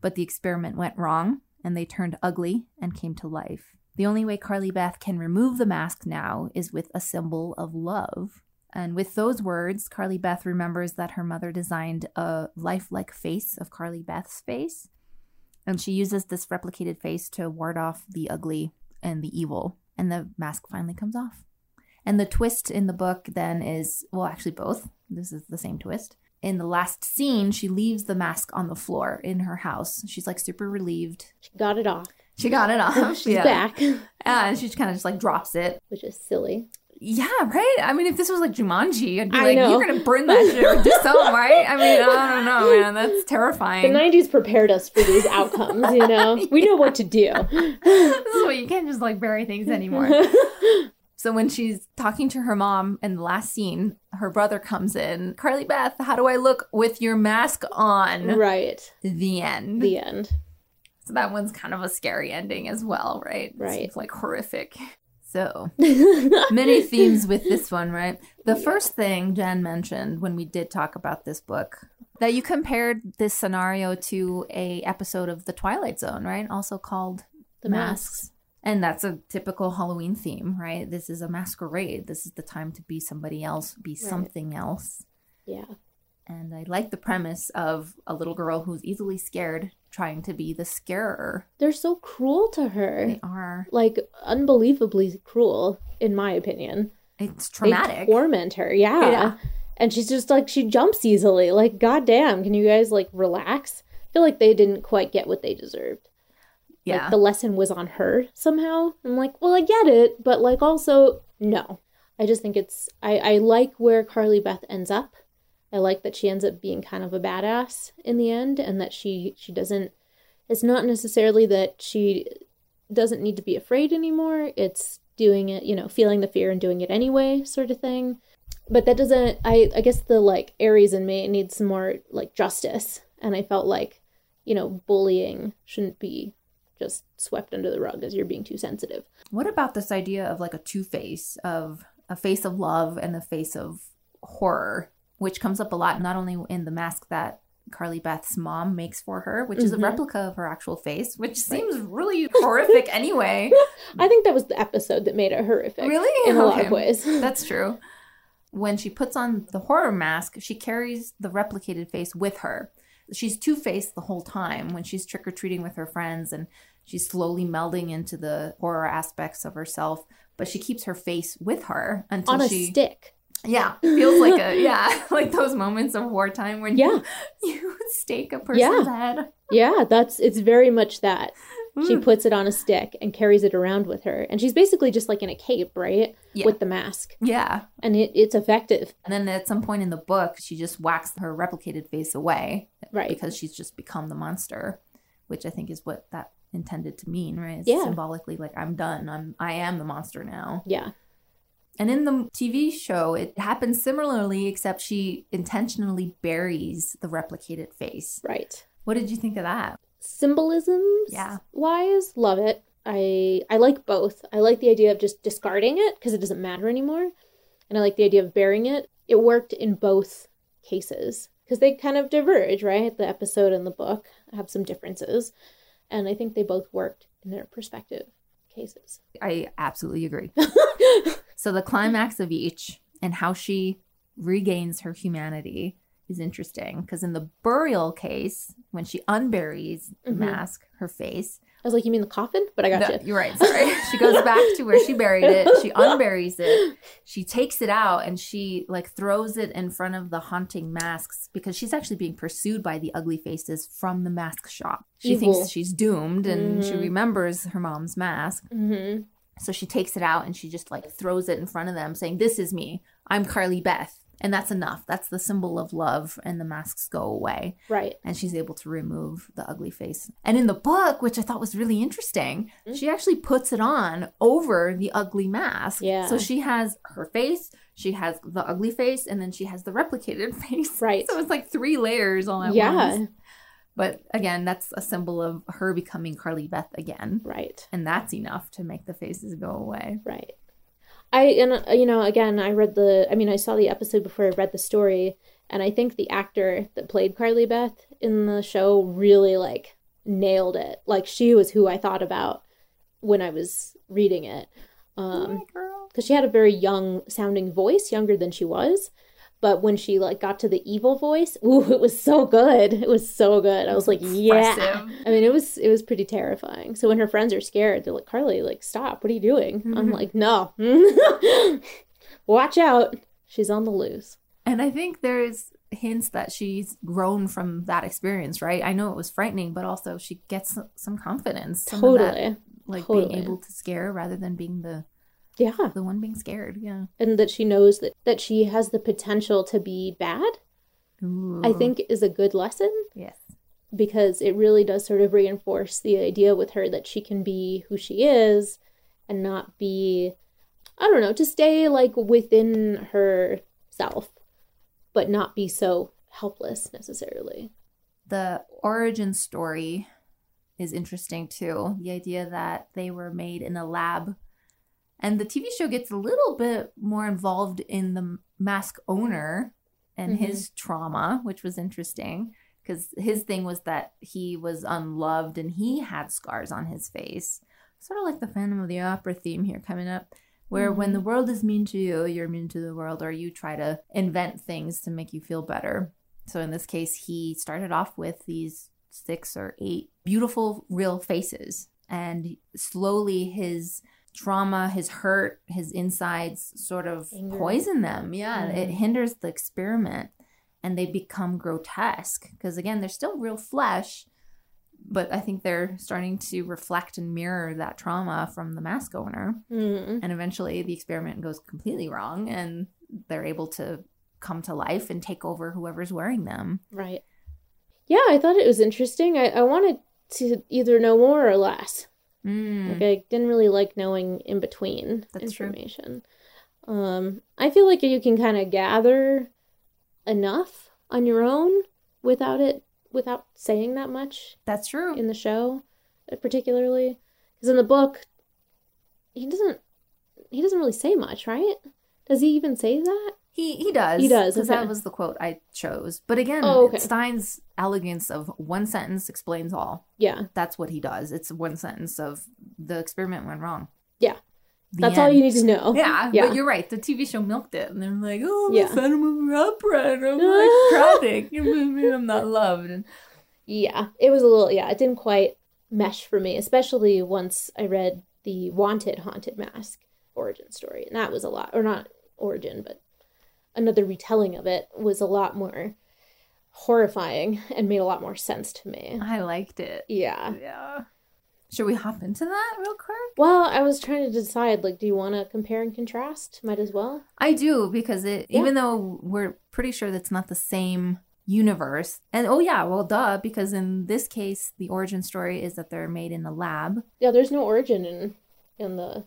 But the experiment went wrong, and they turned ugly and came to life. The only way Carly Beth can remove the mask now is with a symbol of love. And with those words, Carly Beth remembers that her mother designed a lifelike face of Carly Beth's face. And she uses this replicated face to ward off the ugly and the evil. And the mask finally comes off. And the twist in the book then is well, actually, both. This is the same twist. In the last scene, she leaves the mask on the floor in her house. She's like super relieved. She got it off. She got it off. She's yeah. back, And she just kind of just like drops it. which is silly. Yeah, right. I mean, if this was like Jumanji, I'd be I like, know. "You're gonna burn that shit or do something, right?" I mean, I don't know, man. That's terrifying. The 90s prepared us for these outcomes, you know? We know what to do. this is why you can't just like bury things anymore. So when she's talking to her mom in the last scene, her brother comes in. Carly Beth, how do I look with your mask on? right. The end. The end. so that one's kind of a scary ending as well, right? Right. It's like horrific. So many themes with this one, right? The first thing Jen mentioned when we did talk about this book that you compared this scenario to a episode of The Twilight Zone, right? Also called The Masks. And that's a typical Halloween theme, right? This is a masquerade. This is the time to be somebody else, be something else. Yeah. And I like the premise of a little girl who's easily scared trying to be the scarer. They're so cruel to her. They are. Like, unbelievably cruel, in my opinion. It's traumatic. They torment her, yeah. Yeah. And she's just like, she jumps easily. Like, goddamn, can you guys, like, relax? I feel like they didn't quite get what they deserved. Yeah. Like, the lesson was on her somehow. I'm like, well, I get it, but, like, also, no. I just think it's, I, I like where Carly Beth ends up. I like that she ends up being kind of a badass in the end and that she, she doesn't, it's not necessarily that she doesn't need to be afraid anymore. It's doing it, you know, feeling the fear and doing it anyway, sort of thing. But that doesn't, I, I guess the like Aries in me needs some more like justice. And I felt like, you know, bullying shouldn't be just swept under the rug as you're being too sensitive. What about this idea of like a two face of a face of love and a face of horror, which comes up a lot, not only in the mask that Carly Beth's mom makes for her, which is a Mhm. replica of her actual face, which seems really horrific anyway. I think that was the episode that made it horrific. Really? In a lot of ways. That's true. When she puts on the horror mask, she carries the replicated face with her. She's two faced the whole time when she's trick or treating with her friends and she's slowly melding into the horror aspects of herself, but she keeps her face with her until On a she. stick. Yeah, feels like a yeah, like those moments of wartime when Yeah. you, you stake a person's head. Yeah, that's it's very much that. She mm. puts it on a stick and carries it around with her. And she's basically just like in a cape, right? Yeah. With the mask. Yeah. And it, it's effective. And then at some point in the book, she just whacks her replicated face away. Right. Because she's just become the monster, which I think is what that intended to mean, right? It's Yeah. Symbolically, like I'm done. I'm I am the monster now. Yeah. And in the TV show, it happens similarly, except she intentionally buries the replicated face. Right. What did you think of that? Symbolisms Yeah. wise, love it. I I like both. I like the idea of just discarding it because it doesn't matter anymore. And I like the idea of burying it. It worked in both cases because they kind of diverge, right? The episode and the book have some differences. And I think they both worked in their perspective cases. I absolutely agree. so the climax of each and how she regains her humanity is interesting because in the burial case, when she unburies the Mhm. mask, her face. I was like, you mean the coffin? But I got No, you. You're right. Sorry. she goes back to where she buried it. She unburies it. She takes it out and she like throws it in front of the haunting masks because she's actually being pursued by the ugly faces from the mask shop. She Evil. thinks she's doomed and she Mhm. remembers her mom's mask. Mm-hmm. So she takes it out and she just like throws it in front of them, saying, This is me. I'm Carly Beth. And that's enough. That's the symbol of love. And the masks go away. Right. And she's able to remove the ugly face. And in the book, which I thought was really interesting, mm-hmm. she actually puts it on over the ugly mask. Yeah. So she has her face, she has the ugly face, and then she has the replicated face. Right. So it's like three layers all at Yeah. once. But again, that's a symbol of her becoming Carly Beth again. Right. And that's enough to make the faces go away. Right. I and uh, you know again I read the I mean I saw the episode before I read the story and I think the actor that played Carly Beth in the show really like nailed it. Like she was who I thought about when I was reading it. Um cuz she had a very young sounding voice, younger than she was. But when she like got to the evil voice, ooh, it was so good. It was so good. I was like, yeah. I mean, it was it was pretty terrifying. So when her friends are scared, they're like, Carly, like, stop. What are you doing? I'm mm-hmm. like, no. Watch out. She's on the loose. And I think there's hints that she's grown from that experience, right? I know it was frightening, but also she gets some confidence. Some of that, Totally. like Totally. being able to scare rather than being the Yeah. the one being scared. Yeah. And that she knows that that she has the potential to be bad. I think is a good lesson. Yes. because it really does sort of reinforce the idea with her that she can be who she is and not be I don't know, to stay like within herself, but not be so helpless necessarily. The origin story is interesting too. The idea that they were made in a lab. And the TV show gets a little bit more involved in the mask owner and Mhm. his trauma, which was interesting because his thing was that he was unloved and he had scars on his face. Sort of like the Phantom of the Opera theme here coming up, where when the world is mean to you, you're mean to the world, or you try to invent things to make you feel better. So in this case, he started off with these six or eight beautiful, real faces. And slowly his trauma, his hurt, his insides sort of Anger. poison them. Yeah, it Mhm. hinders the experiment and they become grotesque. Because again, they're still real flesh, but I think they're starting to reflect and mirror that trauma from the mask owner. Mm. And eventually the experiment goes completely wrong and they're able to come to life and take over whoever's wearing them. Right. Yeah, I thought it was interesting. I, I wanted to either know more or less. Mm. Like I didn't really like knowing in between That's true. information. Um, I feel like you can kind of gather enough on your own without it without saying that much That's true. in the show, uh, particularly because in the book he doesn't he doesn't really say much, right? Does he even say that? He he does. He does, Because okay. that was the quote I chose. But again, Oh, okay. Stine's elegance of one sentence explains all. Yeah, That's what he does. It's one sentence of the experiment went wrong. yeah. The That's all you need to know. Yeah, yeah. but you're right. The TV show milked it, and they're like, "Oh, Yeah. Phantom of Opera, and I'm like tragic. I'm not loved." And Yeah, it was a little, yeah, it didn't quite mesh for me, especially once I read the Wanted Haunted Mask origin story. And that was a lot, or not origin, but another retelling of it was a lot more horrifying and made a lot more sense to me. I liked it. Yeah. Yeah. Should we hop into that real quick? Well, I was trying to decide like, do you want to compare and contrast? Might as well. I do because it, Yeah. even though we're pretty sure that's not the same universe, and oh yeah, well, duh, because in this case, the origin story is that they're made in the lab. Yeah, there's no origin in in the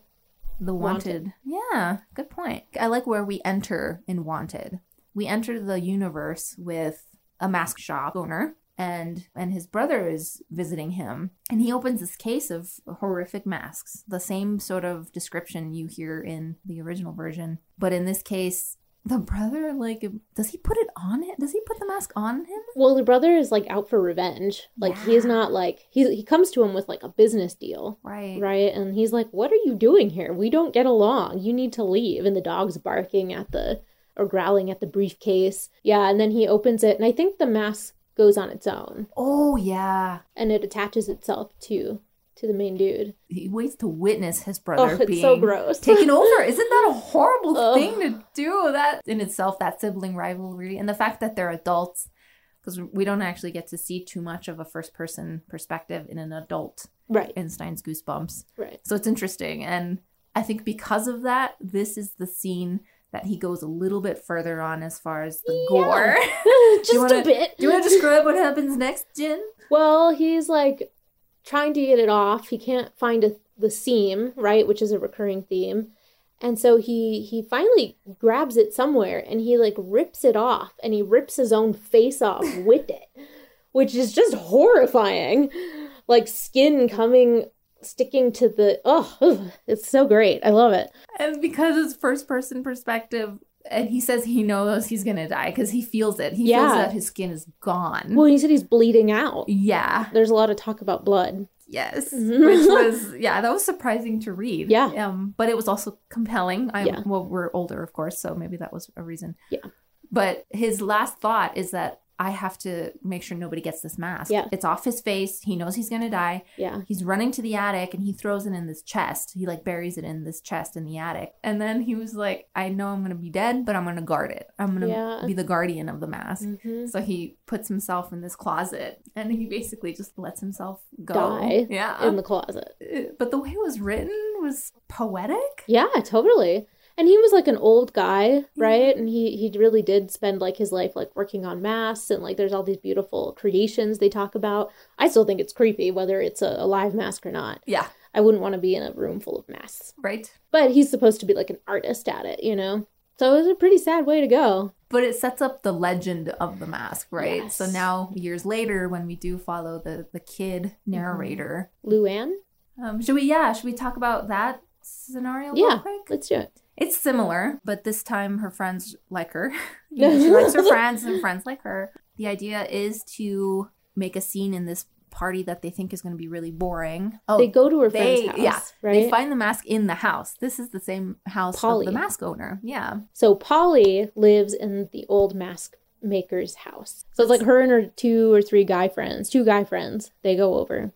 The wanted. Yeah, good point. I like where we enter in Wanted. We enter the universe with a mask shop owner and and his brother is visiting him and he opens this case of horrific masks. The same sort of description you hear in the original version, but in this case the brother like does he put it on it? Does he put the mask on him? Well, the brother is like out for revenge. Like he's not like he he comes to him with like a business deal. Right. Right? And he's like, "What are you doing here? We don't get along. You need to leave." And the dog's barking at the or growling at the briefcase. Yeah, and then he opens it and I think the mask goes on its own Oh yeah. and it attaches itself to to the main dude. He waits to witness his brother Oh, it's being so gross. taken over. Isn't that a horrible Ugh. thing to do? That in itself, that sibling rivalry, and the fact that they're adults, because we don't actually get to see too much of a first person perspective in an adult Right. in Stine's Goosebumps. Right. So it's interesting, and I think because of that, this is the scene that he goes a little bit further on as far as the gore. Just wanna, a bit. Do you want to describe what happens next, Jin? Well, he's like trying to get it off. He can't find a, the seam, right, which is a recurring theme. And so he he finally grabs it somewhere and he like rips it off and he rips his own face off with it, which is just horrifying. Like skin coming sticking to the oh, it's so great. I love it. And because it's first person perspective, and he says he knows he's gonna die because he feels it. He feels that his skin is gone. Well, he said he's bleeding out. yeah. There's a lot of talk about blood. Yes. Which was yeah, that was surprising to read. Yeah. Um, but it was also compelling. I'm Yeah. well, we're older, of course, so maybe that was a reason. Yeah. But his last thought is that I have to make sure nobody gets this mask. Yeah. It's off his face. He knows he's gonna die. Yeah. He's running to the attic and he throws it in this chest. He like buries it in this chest in the attic. And then he was like, I know I'm gonna be dead, but I'm gonna guard it. I'm gonna Yeah. be the guardian of the mask. Mhm. So he puts himself in this closet and he basically just lets himself go. Die Yeah. in the closet. Uh, but the way it was written was poetic. Yeah, totally. And he was like an old guy, right? And he he really did spend like his life like working on masks and like there's all these beautiful creations they talk about. I still think it's creepy whether it's a, a live mask or not. Yeah. I wouldn't want to be in a room full of masks. Right. But he's supposed to be like an artist at it, you know? So it was a pretty sad way to go. But it sets up the legend of the mask, right? Yes. So now years later, when we do follow the the kid narrator, Luann? um, should we? Yeah, should we talk about that scenario? real Yeah, quick? let's do it. It's similar, but this time her friends like her. You know, she likes her friends, and friends like her. The idea is to make a scene in this party that they think is going to be really boring. Oh, They go to her they, friend's house, yeah, right? They find the mask in the house. This is the same house Polly. of the mask owner. Yeah, So Polly lives in the old mask maker's house. So it's like her and her two or three guy friends, two guy friends, they go over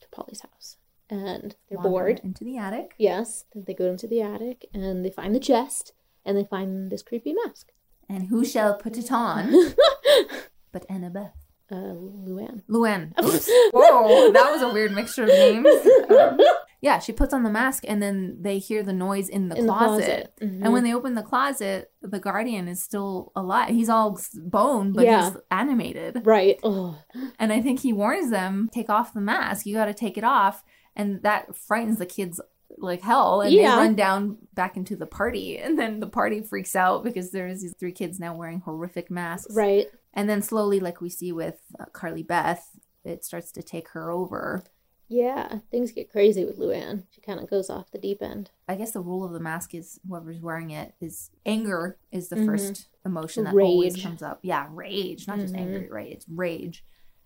to Polly's house and they're Wander bored. into the attic. Yes, then they go into the attic and they find the chest and they find this creepy mask. And who shall put it on? but Annabeth. Uh, Luann. Luann. Oops. Whoa, that was a weird mixture of names. Um, yeah, she puts on the mask and then they hear the noise in the In the closet. closet. Mhm. And when they open the closet, the guardian is still alive. He's all bone, but Yeah. he's animated. Right. Oh, And I think he warns them, take off the mask. You got to take it off. And that frightens the kids like hell. And Yeah. they run down back into the party. And then the party freaks out because there's these three kids now wearing horrific masks. right. And then slowly, like we see with uh, Carly Beth, it starts to take her over. Yeah, things get crazy with Luann. She kind of goes off the deep end. I guess the rule of the mask is whoever's wearing it is anger is the Mhm. first emotion that always comes up. Yeah, rage, not just Mhm. angry, right? It's rage.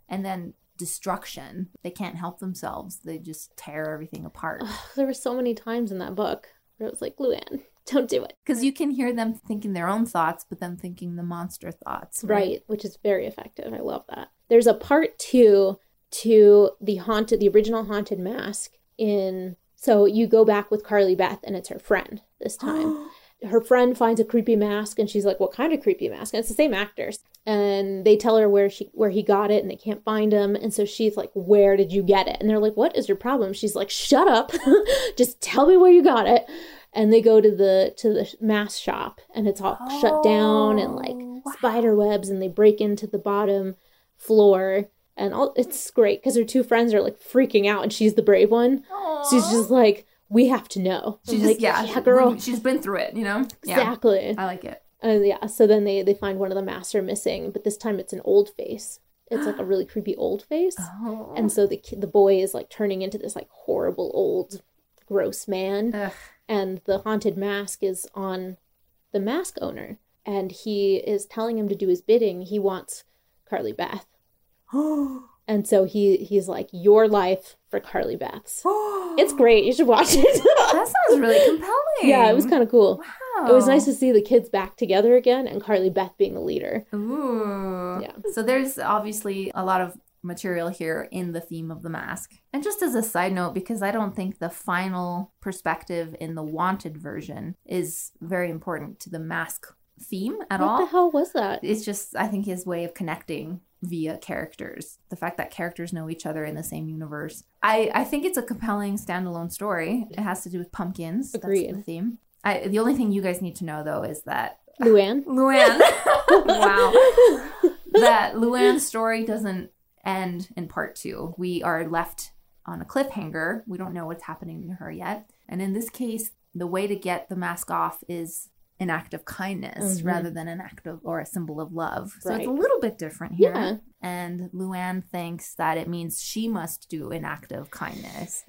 And then destruction. They can't help themselves. They just tear everything apart. There were so many times in that book where it was like, Luann, don't do it. Because you can hear them thinking their own thoughts, but then thinking the monster thoughts. Right, which is very effective. I love that. There's a part two to the haunted, the original haunted mask in. So you go back with Carly Beth, and it's her friend this time. her friend finds a creepy mask, and she's like, "What kind of creepy mask?" And it's the same actors. And they tell her where she where he got it and they can't find him. And so she's like where did you get it? And they're like what is your problem? She's like shut up. Just tell me where you got it. And they go to the to the mask shop and it's all oh, shut down and oh, like wow. spider webs and they break into the bottom floor. And all it's great because her two friends are like freaking out and she's the brave one. Aww. she's just like we have to know. She's just like, yeah, yeah girl. she's been through it you know? Exactly. Yeah, i like it and yeah, so then they they find one of the masks are missing, but this time it's an old face. It's like a really creepy old face, oh. and so the the boy is like turning into this like horrible old, gross man, Ugh. and the haunted mask is on the mask owner, and he is telling him to do his bidding. He wants Carly Beth. and so he he's like your life for Carly Beth's. it's great. You should watch it. that sounds really compelling. Yeah, it was kind of cool. Wow. It was nice to see the kids back together again and Carly Beth being the leader. Ooh. Yeah. So there's obviously a lot of material here in the theme of the mask. And just as a side note, because I don't think the final perspective in the wanted version is very important to the mask theme at what all. What the hell was that? It's just, I think, his way of connecting via characters. The fact that characters know each other in the same universe. I, I think it's a compelling standalone story. It has to do with pumpkins. Agreed. That's the theme. I, the only thing you guys need to know though is that Luann. Luann. wow. that Luann's story doesn't end in part two. We are left on a cliffhanger. We don't know what's happening to her yet. And in this case, the way to get the mask off is an act of kindness mm-hmm. rather than an act of or a symbol of love. So right. it's a little bit different here. Yeah. And Luann thinks that it means she must do an act of kindness.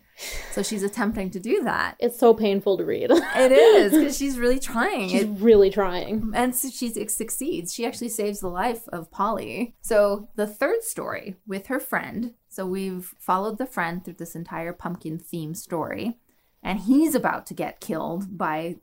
So she's attempting to do that. It's so painful to read. it is because she's really trying. She's it, really trying. And so she succeeds. She actually saves the life of Polly. So the third story with her friend. So we've followed the friend through this entire pumpkin theme story. And he's about to get killed by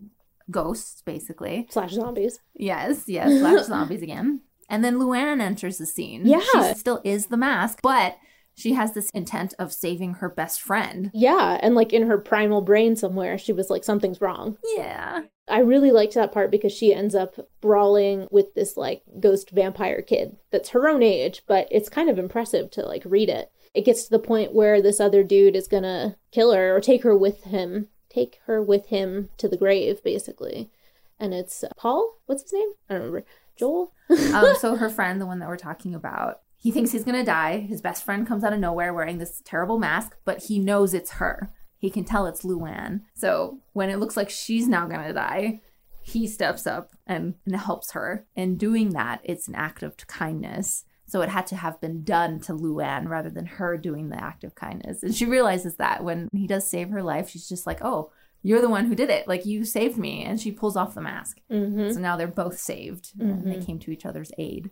ghosts, basically. Slash zombies. Yes, yes, slash zombies again. And then Luann enters the scene. Yeah. She still is the mask, but she has this intent of saving her best friend. Yeah, and like in her primal brain somewhere, she was like, something's wrong. Yeah. I really liked that part because she ends up brawling with this like ghost vampire kid that's her own age, but it's kind of impressive to like read it. It gets to the point where this other dude is gonna kill her or take her with him take her with him to the grave, basically. And it's uh, Paul. What's his name? I don't remember. Joel. um, so her friend, the one that we're talking about, he thinks he's gonna die. His best friend comes out of nowhere wearing this terrible mask, but he knows it's her. He can tell it's Luann. So when it looks like she's now gonna die, he steps up and, and helps her. And doing that, it's an act of kindness. So it had to have been done to Luann rather than her doing the act of kindness. And she realizes that when he does save her life, she's just like, oh, you're the one who did it. Like you saved me. And she pulls off the mask. Mm-hmm. So now they're both saved mm-hmm. and they mm-hmm. came to each other's aid.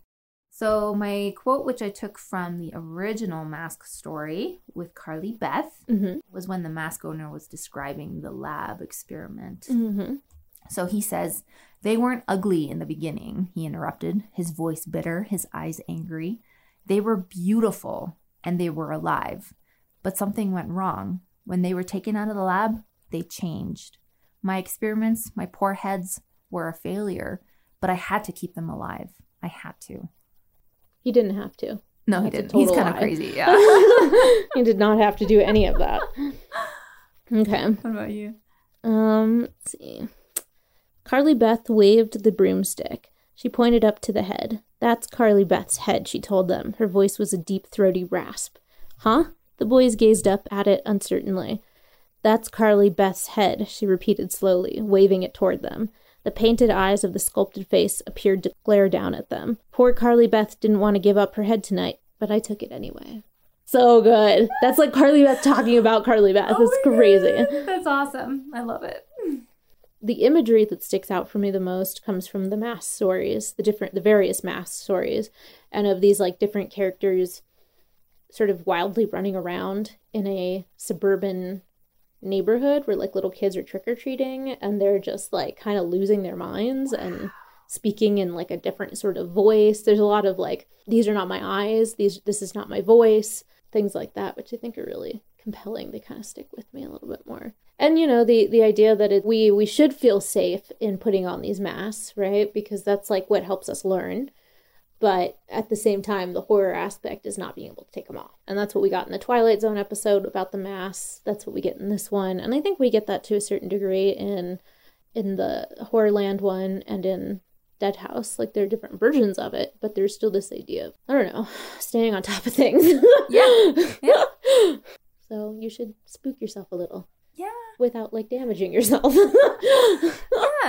So my quote, which I took from the original mask story with Carly Beth, mm-hmm. was when the mask owner was describing the lab experiment. Mm-hmm. So he says, They weren't ugly in the beginning, he interrupted, his voice bitter, his eyes angry. They were beautiful and they were alive. But something went wrong. When they were taken out of the lab, they changed. My experiments, my poor heads, were a failure, but I had to keep them alive. I had to. He didn't have to. No, That's he didn't. He's kind of crazy. Yeah. he did not have to do any of that. Okay. What about you? Um, let's see. Carly Beth waved the broomstick. She pointed up to the head. That's Carly Beth's head, she told them. Her voice was a deep, throaty rasp. Huh? The boys gazed up at it uncertainly. That's Carly Beth's head, she repeated slowly, waving it toward them. The painted eyes of the sculpted face appeared to glare down at them. Poor Carly Beth didn't want to give up her head tonight, but I took it anyway. So good. That's like Carly Beth talking about Carly Beth. Oh it's crazy. God. That's awesome. I love it the imagery that sticks out for me the most comes from the mass stories, the different, the various mass stories, and of these like different characters sort of wildly running around in a suburban neighborhood where like little kids are trick or treating and they're just like kind of losing their minds and speaking in like a different sort of voice. There's a lot of like, these are not my eyes, these this is not my voice, things like that, which I think are really compelling. They kind of stick with me a little bit more. And you know the the idea that it, we we should feel safe in putting on these masks, right? Because that's like what helps us learn. but at the same time, the horror aspect is not being able to take them off. And that's what we got in the Twilight Zone episode about the mass. That's what we get in this one. And I think we get that to a certain degree in in the Horrorland one and in Dead House. Like there are different versions of it, but there's still this idea of I don't know, staying on top of things. yeah. Yeah. so you should spook yourself a little. Without like damaging yourself. yeah,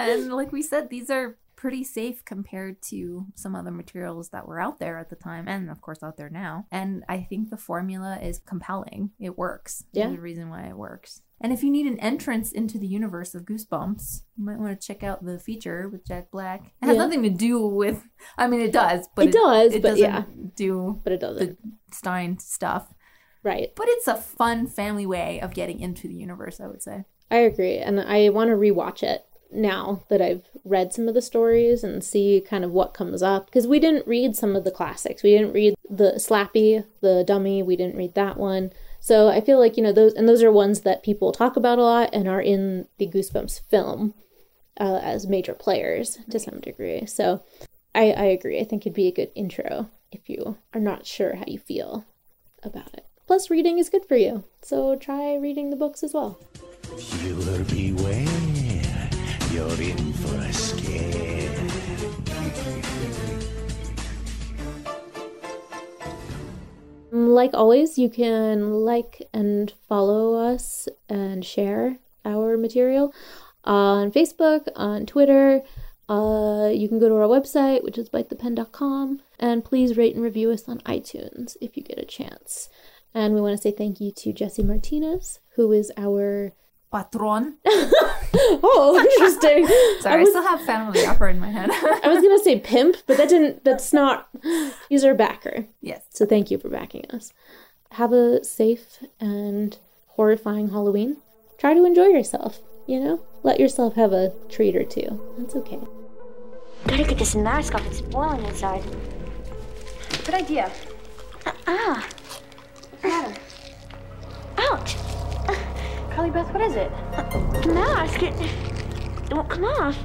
and like we said, these are pretty safe compared to some other materials that were out there at the time and of course out there now. And I think the formula is compelling. It works. Yeah. There's a reason why it works. And if you need an entrance into the universe of Goosebumps, you might want to check out the feature with Jack Black. It has Yeah. nothing to do with I mean it does, but It does, it but doesn't yeah. do but it doesn't. the Stine stuff. Right. But it's a fun family way of getting into the universe, I would say. I agree. And I want to rewatch it now that I've read some of the stories and see kind of what comes up. Because we didn't read some of the classics. We didn't read the Slappy, the Dummy, we didn't read that one. So I feel like, you know, those, and those are ones that people talk about a lot and are in the Goosebumps film uh, as major players to some degree. So I, I agree. I think it'd be a good intro if you are not sure how you feel about it. Plus, reading is good for you. So try reading the books as well. Viewer beware. You're in for a scare. Like always, you can like and follow us and share our material on Facebook, on Twitter. Uh, you can go to our website, which is bitethepen.com, and please rate and review us on iTunes if you get a chance. And we want to say thank you to Jesse Martinez, who is our Patron. oh, interesting. Sorry, I, was- still have Phantom Opera in my head. I was gonna say pimp, but that didn't. That's not. He's our backer. yes. So thank you for backing us. Have a safe and horrifying Halloween. Try to enjoy yourself, you know? Let yourself have a treat or two. That's okay. Gotta get this mask off. It's boiling inside. Good idea. Ah. Matter. Ouch. Carly Beth, what is it? The mask. It, it won't come off.